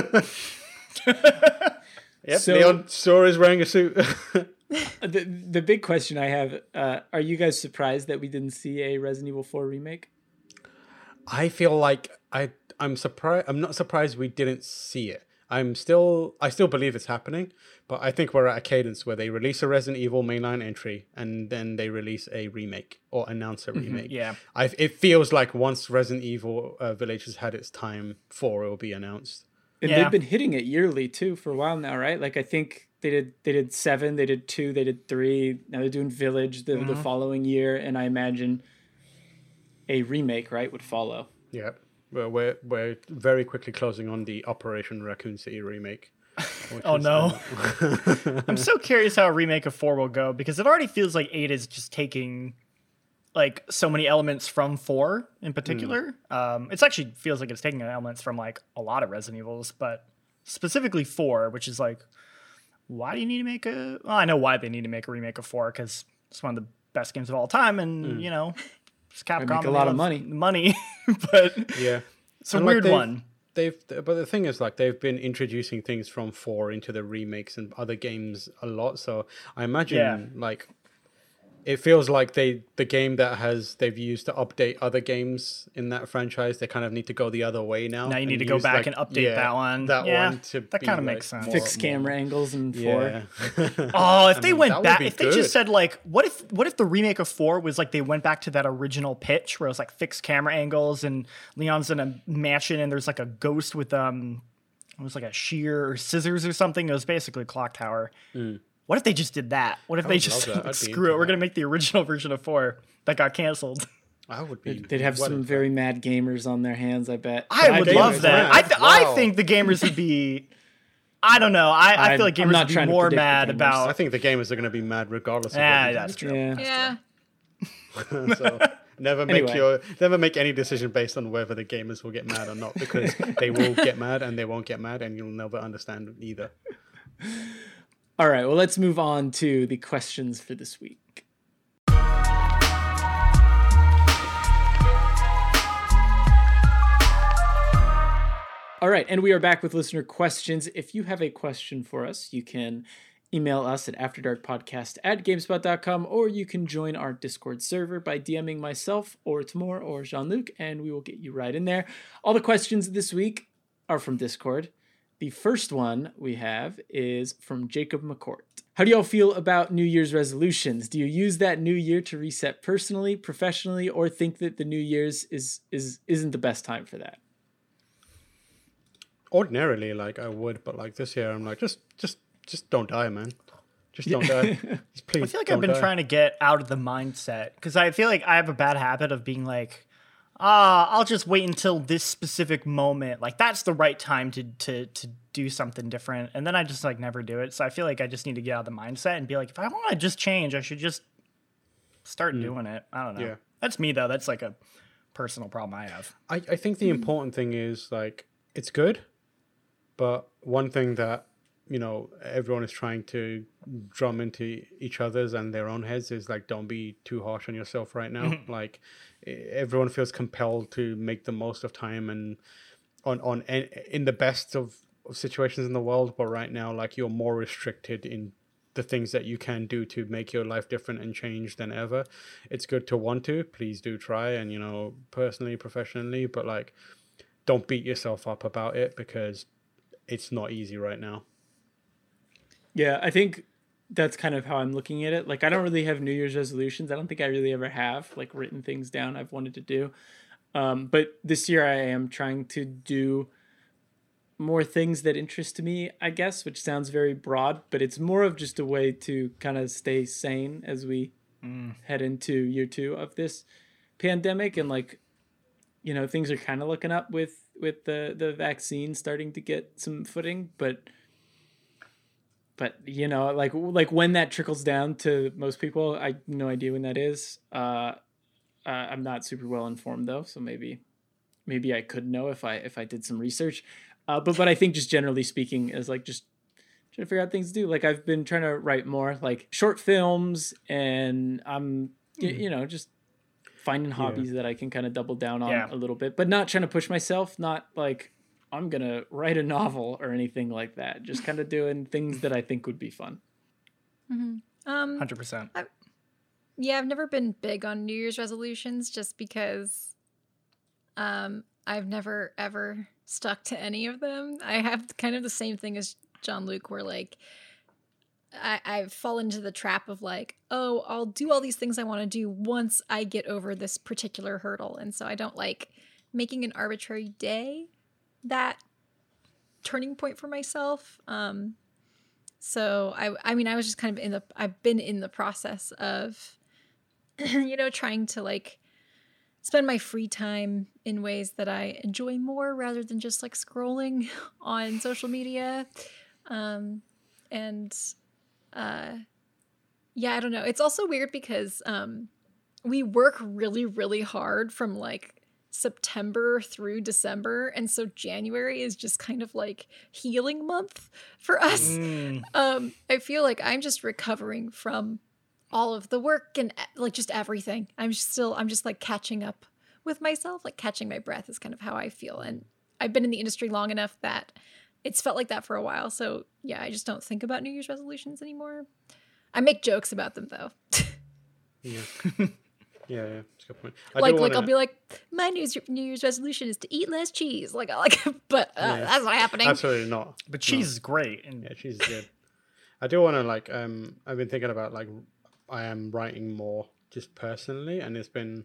yep, So- Leon sure is wearing a suit. The the big question I have: uh, Are you guys surprised that we didn't see a Resident Evil Four remake? I feel like I I'm surprised. I'm not surprised we didn't see it. I'm still I still believe it's happening, but I think we're at a cadence where they release a Resident Evil mainline entry and then they release a remake or announce a remake. Yeah. I it feels like once Resident Evil uh, Village has had its time, four will be announced. And Yeah. they've been hitting it yearly too for a while now, right? Like I think they did they did seven, they did two, they did three. Now they're doing Village the, the following year, and I imagine a remake, right, would follow. Yeah, well, we're we're very quickly closing on the Operation Raccoon City remake. Oh no. uh, I'm so curious how a remake of 4 will go because it already feels like 8 is just taking like so many elements from 4 in particular. Um it's actually feels like it's taking elements from like a lot of Resident Evils, but specifically 4, which is like why do you need to make a well, I know why they need to make a remake of 4 cuz it's one of the best games of all time and you know, it's Capcom make a lot of money. Money, but yeah. it's a And, weird they've- one. They've, but the thing is, like, they've been introducing things from four into the remakes and other games a lot. So I imagine, Yeah. like, it feels like they the game that has they've used to update other games in that franchise. They kind of need to go the other way now. Now you need to go back like- and update that one. That Yeah, one to that kinda like, makes sense. more- Fix more- camera angles and four. Yeah. Oh, if they mean, went back, be if they just said like, what if, what if the remake of four was like they went back to that original pitch where it was like fixed camera angles and Leon's in a mansion and there's like a ghost with um, it was like a shear or scissors or something. It was basically Clock Tower. What if they just did that? What if they just like, screw it? We're that. gonna make the original version of four that got canceled. I would be. They'd have some into very mad gamers on their hands, I bet. I would gamers, love that. yeah. I th- I think the gamers would be. I don't know. I, I feel like I'm gamers not would be more mad about. I think the gamers are going to be mad regardless. Of Yeah, what that's true. Yeah. Yeah. so never make Anyway. your never make any decision based on whether the gamers will get mad or not because they will get mad and they won't get mad and you'll never understand either. All right, well, let's move on to the questions for this week. All right, and we are back with listener questions. If you have a question for us, you can email us at afterdarkpodcast at gamespot.com or you can join our Discord server by DMing myself or Tamoor or Jean Luc, and we will get you right in there. All the questions this week are from Discord. The first one we have is from Jacob McCourt. How do y'all feel about New Year's resolutions? Do you use that new year to reset personally, professionally, or think that the New Year's is is isn't the best time for that? Ordinarily, like I would, but like this year, I'm like, just, just, just don't die, man. Just don't die. Just please. I feel like I've been die. trying to get out of the mindset because I feel like I have a bad habit of being like, ah, I'll just wait until this specific moment. Like that's the right time to to to do something different, and then I just like never do it. So I feel like I just need to get out of the mindset and be like, if I want to just change, I should just start doing it. I don't know. Yeah. That's me though. That's like a personal problem I have. I, I think the important thing is like it's good, but one thing that you know everyone is trying to drum into each other's and their own heads is like don't be too harsh on yourself right now. Mm-hmm. like e- everyone feels compelled to make the most of time and on on in in the best of, of situations in the world, but right now like you're more restricted in the things that you can do to make your life different and change than ever. It's good to want to. Please do try and you know personally, professionally, but like don't beat yourself up about it because it's not easy right now. Yeah, I think that's kind of how I'm looking at it. Like I don't really have New Year's resolutions. I don't think I really ever have like written things down I've wanted to do. Um, but this year I am trying to do more things that interest me, I guess, which sounds very broad, but it's more of just a way to kind of stay sane as we head into year two of this pandemic and like you know things are kind of looking up with with the the vaccine starting to get some footing but but you know like like when that trickles down to most people i have no idea when that is. Uh, uh i'm not super well informed though so maybe maybe i could know if i if i did some research. Uh but but i think just generally speaking is like just trying to figure out things to do. Like i've been trying to write more like short films and i'm y- you know just finding hobbies that i can kind of double down on Yeah. a little bit but not trying to push myself not like i'm gonna write a novel or anything like that just kind of doing things that i think would be fun Um, Hundred percent. yeah, I've never been big on New Year's resolutions just because um, I've never ever stuck to any of them. I have kind of the same thing as Jean Luc, where like I, I've fallen into the trap of like, oh, I'll do all these things I want to do once I get over this particular hurdle. And so I don't like making an arbitrary day that turning point for myself. Um, so I, I mean, I was just kind of in the, I've been in the process of, you know, trying to like spend my free time in ways that I enjoy more rather than just like scrolling on social media. Um, and uh, yeah, I don't know. It's also weird because um, we work really, really hard from like September through December. And so January is just kind of like healing month for us. Mm, Um, I feel like I'm just recovering from all of the work and e- like just everything. I'm still, I'm just like catching up with myself, like catching my breath is kind of how I feel. And I've been in the industry long enough that it's felt like that for a while. So yeah, I just don't think about New Year's resolutions anymore. I make jokes about them though. Yeah. yeah, yeah, it's a good point. I like, like wanna- I'll be like, my New Year's, New Year's resolution is to eat less cheese. Like, I like, but uh, Yeah. that's not happening. absolutely not. but cheese is great. And Yeah, cheese is good. I do want to like. Um, I've been thinking about like, I am writing more just personally, and it's been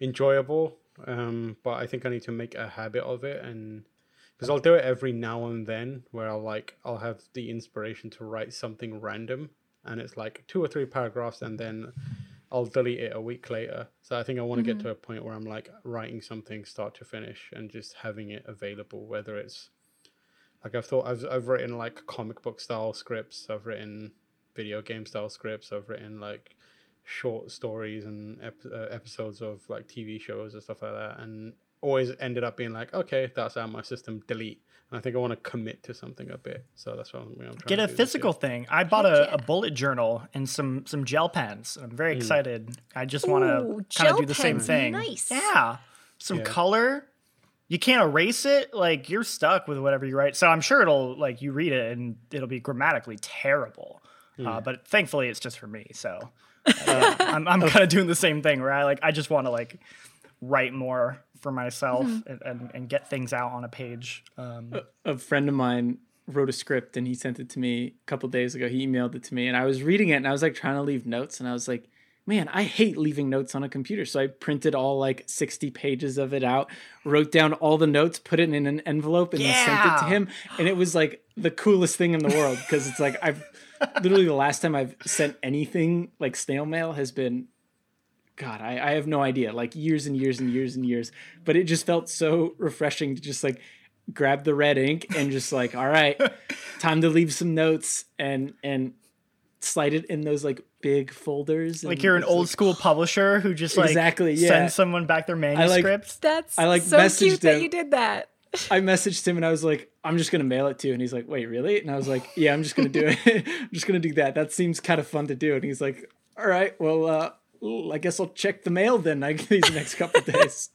enjoyable. Um, but I think I need to make a habit of it, and because I'll do it every now and then, where I'll like I'll have the inspiration to write something random, and it's like two or three paragraphs, and then I'll delete it a week later. So I think I want to get mm-hmm. to a point where I'm like writing something start to finish and just having it available, whether it's like I've thought I've I've written like comic book style scripts, I've written video game style scripts, I've written like short stories and ep- uh, episodes of like TV shows and stuff like that, and always ended up being like, okay, that's out of my system, delete. And I think I want to commit to something a bit. So that's what I'm, I'm trying Get to a do physical year. thing. I bought a, yeah. a bullet journal and some some gel pens. I'm very Hmm. excited. I just want to kind of do the same thing. nice. Yeah. Some Yeah. color. You can't erase it. Like you're stuck with whatever you write. So I'm sure it'll like you read it and it'll be grammatically terrible. Uh, but thankfully it's just for me. So uh, I'm I'm kind of doing the same thing where I like I just want to like write more for myself and, and, and get things out on a page. Um, a friend of mine wrote a script and he sent it to me a couple days ago. He emailed it to me and I was reading it and I was like trying to leave notes and I was like, man, I hate leaving notes on a computer. So I printed all like 60 pages of it out, wrote down all the notes, put it in an envelope and then sent it to him. And it was like the coolest thing in the world because it's like I've literally the last time I've sent anything like snail mail has been God, I, I have no idea, like years and years and years and years. But it just felt so refreshing to just like grab the red ink and just like, all right, time to leave some notes and and slide it in those like big folders. like and you're an old like- school publisher who just like Exactly, yeah. sends someone back their manuscript. That's I, like, so messaged cute that you did that. I messaged him and I was like, I'm just gonna mail it to you. And he's like, Wait, really? And I was like, Yeah, I'm just gonna do it. I'm just gonna do that. That seems kind of fun to do. And he's like, All right, well, uh, l- I guess I'll check the mail then. I these next couple days.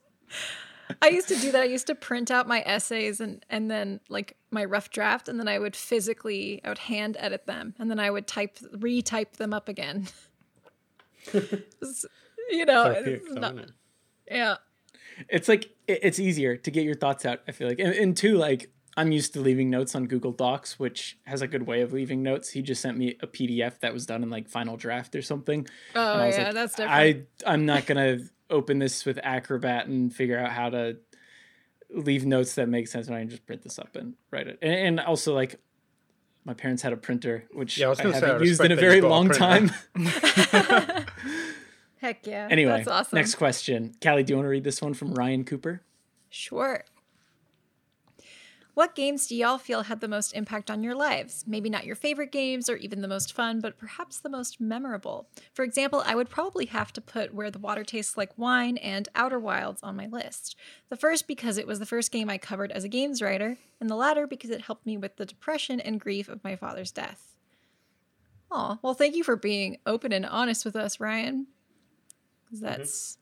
I used to do that. I used to print out my essays and and then like my rough draft, and then I would physically, I would hand edit them, and then I would type, retype them up again. You know, Therapeutic, it's not- yeah. it's like it's easier to get your thoughts out. I feel like, and, and two, like I'm used to leaving notes on Google Docs, which has a good way of leaving notes. He just sent me a PDF that was done in like Final Draft or something. Oh I was yeah, like, that's different. I I'm not gonna open this with Acrobat and figure out how to leave notes that make sense when I can just print this up and write it. And, and also like my parents had a printer, which Yeah, I I gonna say, I haven't used in a very you've a long time. Heck yeah. anyway, that's awesome. next question. Kallie, do you want to read this one from Ryan Cooper? Sure. What games do y'all feel had the most impact on your lives? Maybe not your favorite games or even the most fun, but perhaps the most memorable. For example, I would probably have to put Where the Water Tastes Like Wine and Outer Wilds on my list. The first because it was the first game I covered as a games writer, and the latter because it helped me with the depression and grief of my father's death. Aw, well, thank you for being open and honest with us, Ryan. 'Cause mm-hmm. That's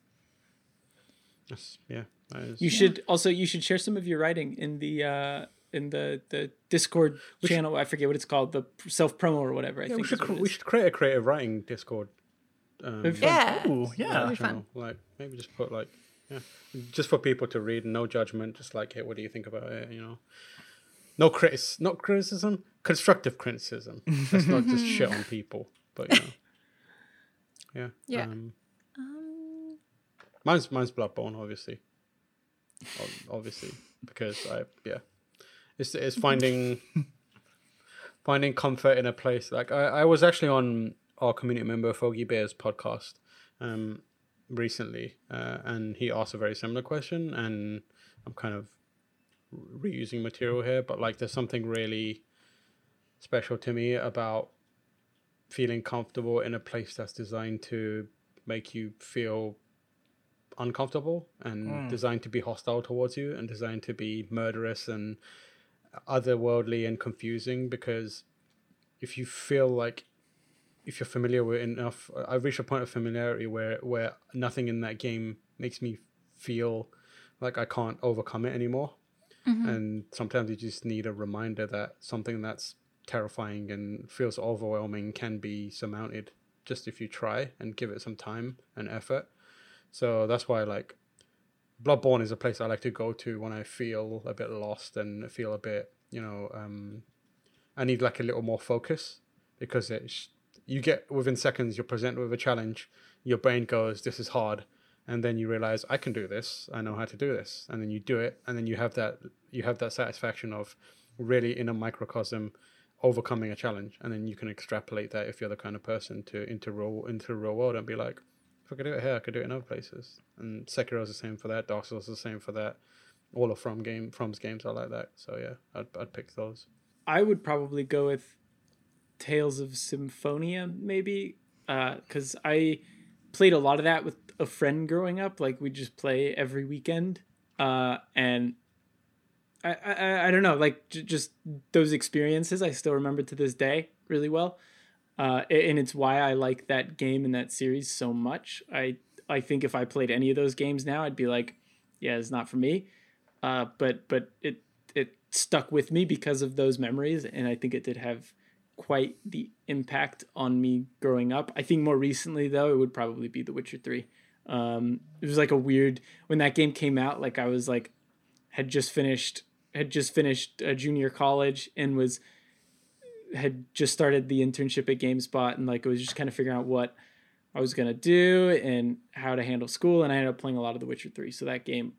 Yes, yeah. That is- You should also you should share some of your writing in the uh in the the Discord channel. I forget what it's called, the self promo or whatever. I Yeah, we think should cr- we should create a creative writing Discord. Um, It'd be fun. yeah. Ooh, yeah. That'd be channel. fun. Like maybe just put like yeah, just for people to read, no judgment. Just like, hey, what do you think about it? You know, no critis, not criticism, constructive criticism. That's not just shit on people, but you know, yeah, Yeah. Um, Um, mine's mine's Bloodborne, obviously, Ob- obviously because I yeah, it's it's finding finding comfort in a place like I, I was actually on our community member Foggy Bear's podcast um recently uh, and he asked a very similar question and I'm kind of reusing material here but like there's something really special to me about feeling comfortable in a place that's designed to make you feel uncomfortable and hmm. designed to be hostile towards you and designed to be murderous and otherworldly and confusing because if you feel like if you're familiar with enough I've reached a point of familiarity where where nothing in that game makes me feel like I can't overcome it anymore. Mm-hmm. And sometimes you just need a reminder that something that's terrifying and feels overwhelming can be surmounted just if you try and give it some time and effort so that's why like Bloodborne is a place I like to go to when I feel a bit lost and feel a bit, you know, um, I need like a little more focus because it's you get within seconds you're presented with a challenge, your brain goes, "This is hard," and then you realize I can do this, I know how to do this, and then you do it, and then you have that you have that satisfaction of really in a microcosm overcoming a challenge, and then you can extrapolate that if you're the kind of person to into real into real world and be like, I could do it here, I could do it in other places. And Sekiro's the same for that. Dark Souls is the same for that. All of From game From's games are like that. So yeah, I'd I'd pick those. I would probably go with Tales of Symphonia, maybe, because I played a lot of that with a friend growing up. Like we just play every weekend, uh, and I, I I don't know, like j- just those experiences I still remember to this day really well, uh, and it's why I like that game and that series so much. I I think if I played any of those games now, I'd be like, yeah, it's not for me. Uh, but but it it stuck with me because of those memories, and I think it did have quite the impact on me growing up. I think more recently though, it would probably be The Witcher Three. Um, it was like a weird when that game came out. Like I was like had just finished had just finished a junior college and was had just started the internship at GameSpot and like I was just kind of figuring out what I was gonna do and how to handle school. And I ended up playing a lot of The Witcher Three. So that game,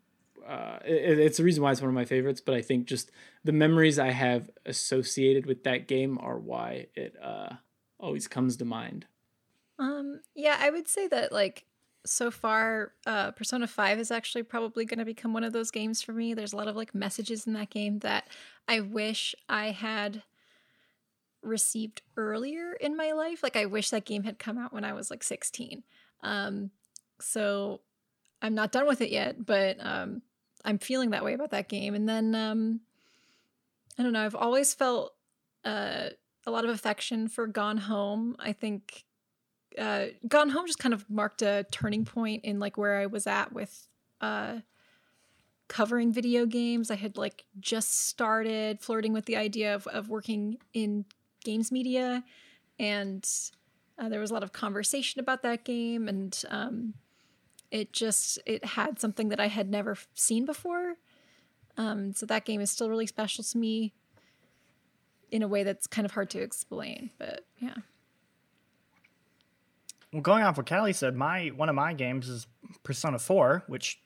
uh, it, it's the reason why it's one of my favorites. But I think just the memories I have associated with that game are why it uh, always comes to mind. Um, yeah, I would say that like so far, uh, Persona 5 is actually probably going to become one of those games for me. There's a lot of like messages in that game that I wish I had received earlier in my life. Like, I wish that game had come out when I was like 16. Um, so I'm not done with it yet, but um, I'm feeling that way about that game. And then, um, I don't know, I've always felt uh, a lot of affection for Gone Home. I think uh, Gone Home just kind of marked a turning point in like where I was at with uh, covering video games. I had like just started flirting with the idea of, of working in games media, and uh, there was a lot of conversation about that game, and um, it just it had something that I had never seen before. Um, so that game is still really special to me in a way that's kind of hard to explain, but yeah. Well, going off what Kallie said, my one of my games is Persona 4, which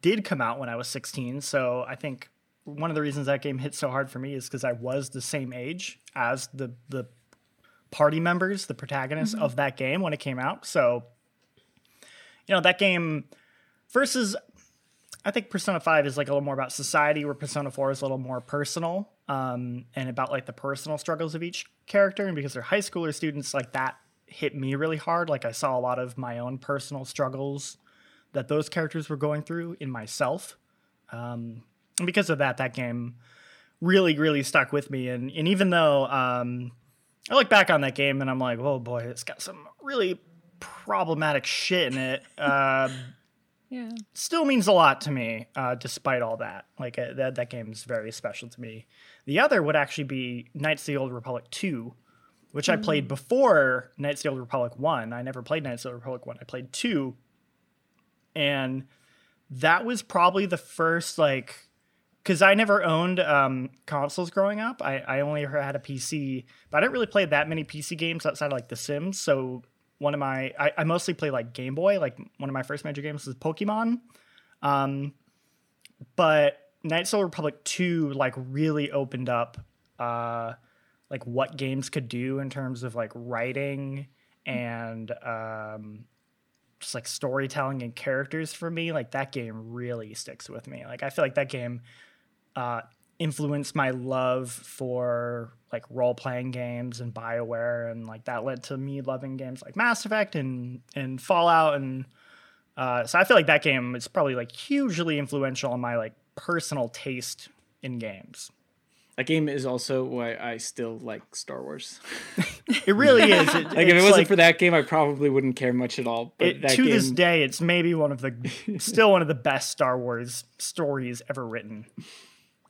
did come out when I was 16. So I think one of the reasons that game hit so hard for me is because I was the same age as the the party members, the protagonists mm-hmm. of that game when it came out. So, you know, that game versus I think Persona 5 is like a little more about society, where Persona 4 is a little more personal um, and about like the personal struggles of each character. And because they're high schooler students, like that hit me really hard. Like I saw a lot of my own personal struggles that those characters were going through in myself. Um, and because of that, that game really, really stuck with me. And, and even though um, I look back on that game and I'm like, oh boy, it's got some really problematic shit in it. Uh, yeah, still means a lot to me, uh, despite all that. Like uh, that, that game is very special to me. The other would actually be Knights of the Old Republic 2, which mm. I played before Knights of the Old Republic 1. I never played Knights of the Old Republic 1. I played 2. And that was probably the first, like, because I never owned um, consoles growing up. I, I only had a PC, but I didn't really play that many PC games outside of, like, The Sims. So one of my, I, I mostly play, like, Game Boy. Like, one of my first major games was Pokemon. Um, but Knights of the Republic 2, like, really opened up. Uh, like what games could do in terms of like writing and um, just like storytelling and characters for me like that game really sticks with me like i feel like that game uh, influenced my love for like role-playing games and bioware and like that led to me loving games like mass effect and and fallout and uh, so i feel like that game is probably like hugely influential on my like personal taste in games that game is also why I still like Star Wars. it really is. It, like if it wasn't like, for that game, I probably wouldn't care much at all. But it, to game... this day, it's maybe one of the still one of the best Star Wars stories ever written,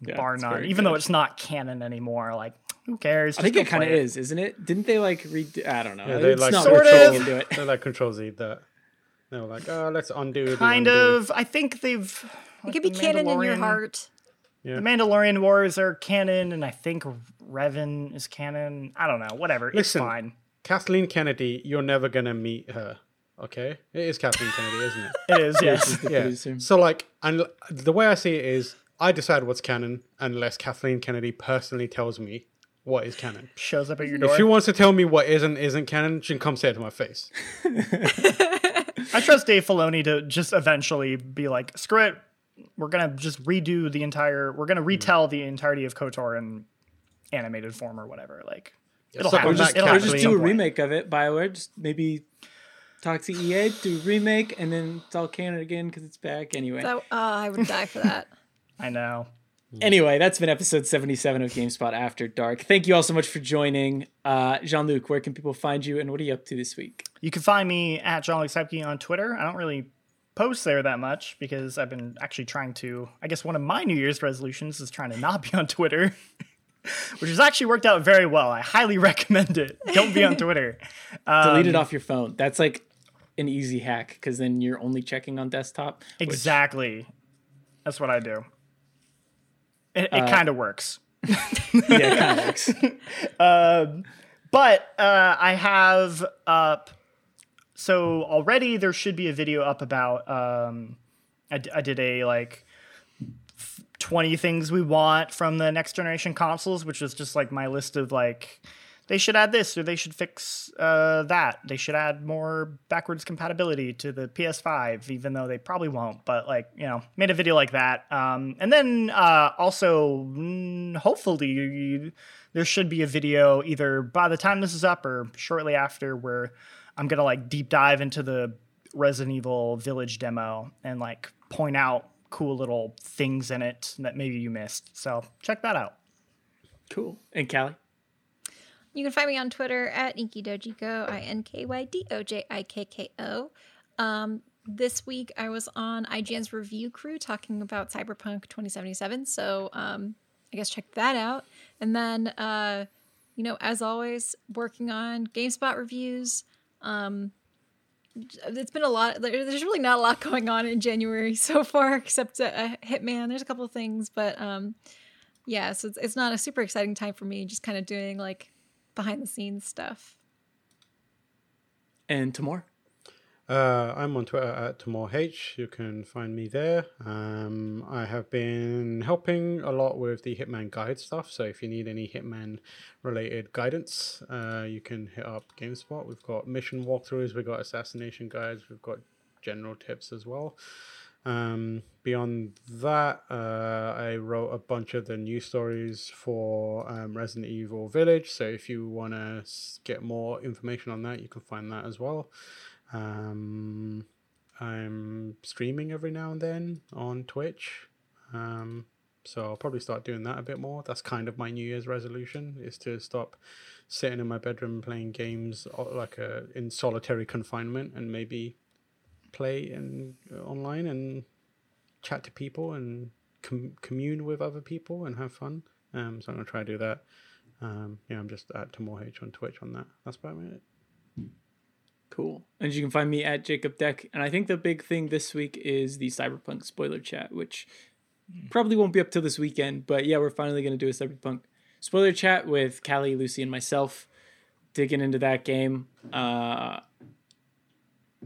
yeah, bar none. Even good. though it's not canon anymore, like who cares? Just I think it kind of is, isn't it? Didn't they like redo? I don't know. Yeah, they it's like not sort of. They like control Z that. They were like, oh, let's undo. Kind undo. of. I think they've. It could be canon in your heart. Yeah. The Mandalorian Wars are canon, and I think Revan is canon. I don't know. Whatever. Listen, it's fine. Kathleen Kennedy, you're never gonna meet her. Okay, it is Kathleen Kennedy, isn't it? it is. Yes. yeah. So like, and the way I see it is, I decide what's canon unless Kathleen Kennedy personally tells me what is canon. Shows up at your door. If she wants to tell me what isn't isn't canon, she can come say it to my face. I trust Dave Filoni to just eventually be like, screw it, we're gonna just redo the entire. We're gonna retell mm. the entirety of Kotor in animated form or whatever. Like it'll happen. Or just, it'll or just do a remake of it. Bioware, just maybe talk to EA, do remake, and then it's all canon again because it's back anyway. So, uh, I would die for that. I know. Anyway, that's been episode 77 of GameSpot After Dark. Thank you all so much for joining. Uh, Jean Luc, where can people find you and what are you up to this week? You can find me at Jean Luc Luke on Twitter. I don't really post there that much because I've been actually trying to. I guess one of my New Year's resolutions is trying to not be on Twitter, which has actually worked out very well. I highly recommend it. Don't be on Twitter. Um, Delete it off your phone. That's like an easy hack because then you're only checking on desktop. which- exactly. That's what I do. It, it Uh, kind of works. yeah, it kind of works. But uh, I have up. So already there should be a video up about. Um, I, d- I did a like twenty things we want from the next generation consoles, which was just like my list of like they should add this or they should fix uh, that. They should add more backwards compatibility to the PS5, even though they probably won't. But like you know, made a video like that. Um, and then uh, also mm, hopefully there should be a video either by the time this is up or shortly after where I'm gonna like deep dive into the Resident Evil Village demo and like point out cool little things in it that maybe you missed. So check that out. Cool. And Kallie? You can find me on Twitter at InkyDojikko, I N K Y D O J I K K O. Um, this week I was on IGN's review crew talking about Cyberpunk 2077. So um, I guess check that out. And then, uh, you know, as always, working on GameSpot reviews. Um, it's been a lot. There's really not a lot going on in January so far, except uh, Hitman. There's a couple of things, but um, yeah, so it's, it's not a super exciting time for me. Just kind of doing like behind the scenes stuff. And Tamoor? Uh, I'm on Twitter at TamoorH. You can find me there. Um, I have been helping a lot with the Hitman guide stuff. So if you need any Hitman related guidance, uh, you can hit up GameSpot. We've got mission walkthroughs, we've got assassination guides, we've got general tips as well. Um, beyond that, uh, I wrote a bunch of the news stories for um, Resident Evil Village. So if you want to get more information on that, you can find that as well. Um, I'm streaming every now and then on Twitch. Um, so I'll probably start doing that a bit more. That's kind of my New Year's resolution is to stop sitting in my bedroom playing games uh, like a, in solitary confinement and maybe play in uh, online and chat to people and com- commune with other people and have fun. Um, so I'm gonna try to do that. Um, yeah, I'm just at TamoorH on Twitch on that. That's about it. Cool. And you can find me at Jacob Deck. And I think the big thing this week is the Cyberpunk spoiler chat, which probably won't be up till this weekend. But yeah, we're finally going to do a Cyberpunk spoiler chat with Kallie, Lucy, and myself, digging into that game. Uh,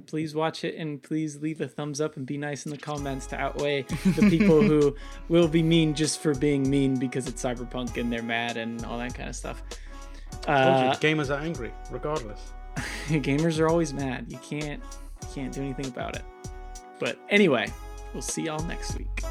please watch it and please leave a thumbs up and be nice in the comments to outweigh the people who will be mean just for being mean because it's Cyberpunk and they're mad and all that kind of stuff. Uh, gamers are angry, regardless. gamers are always mad. You can't you can't do anything about it. But anyway, we'll see y'all next week.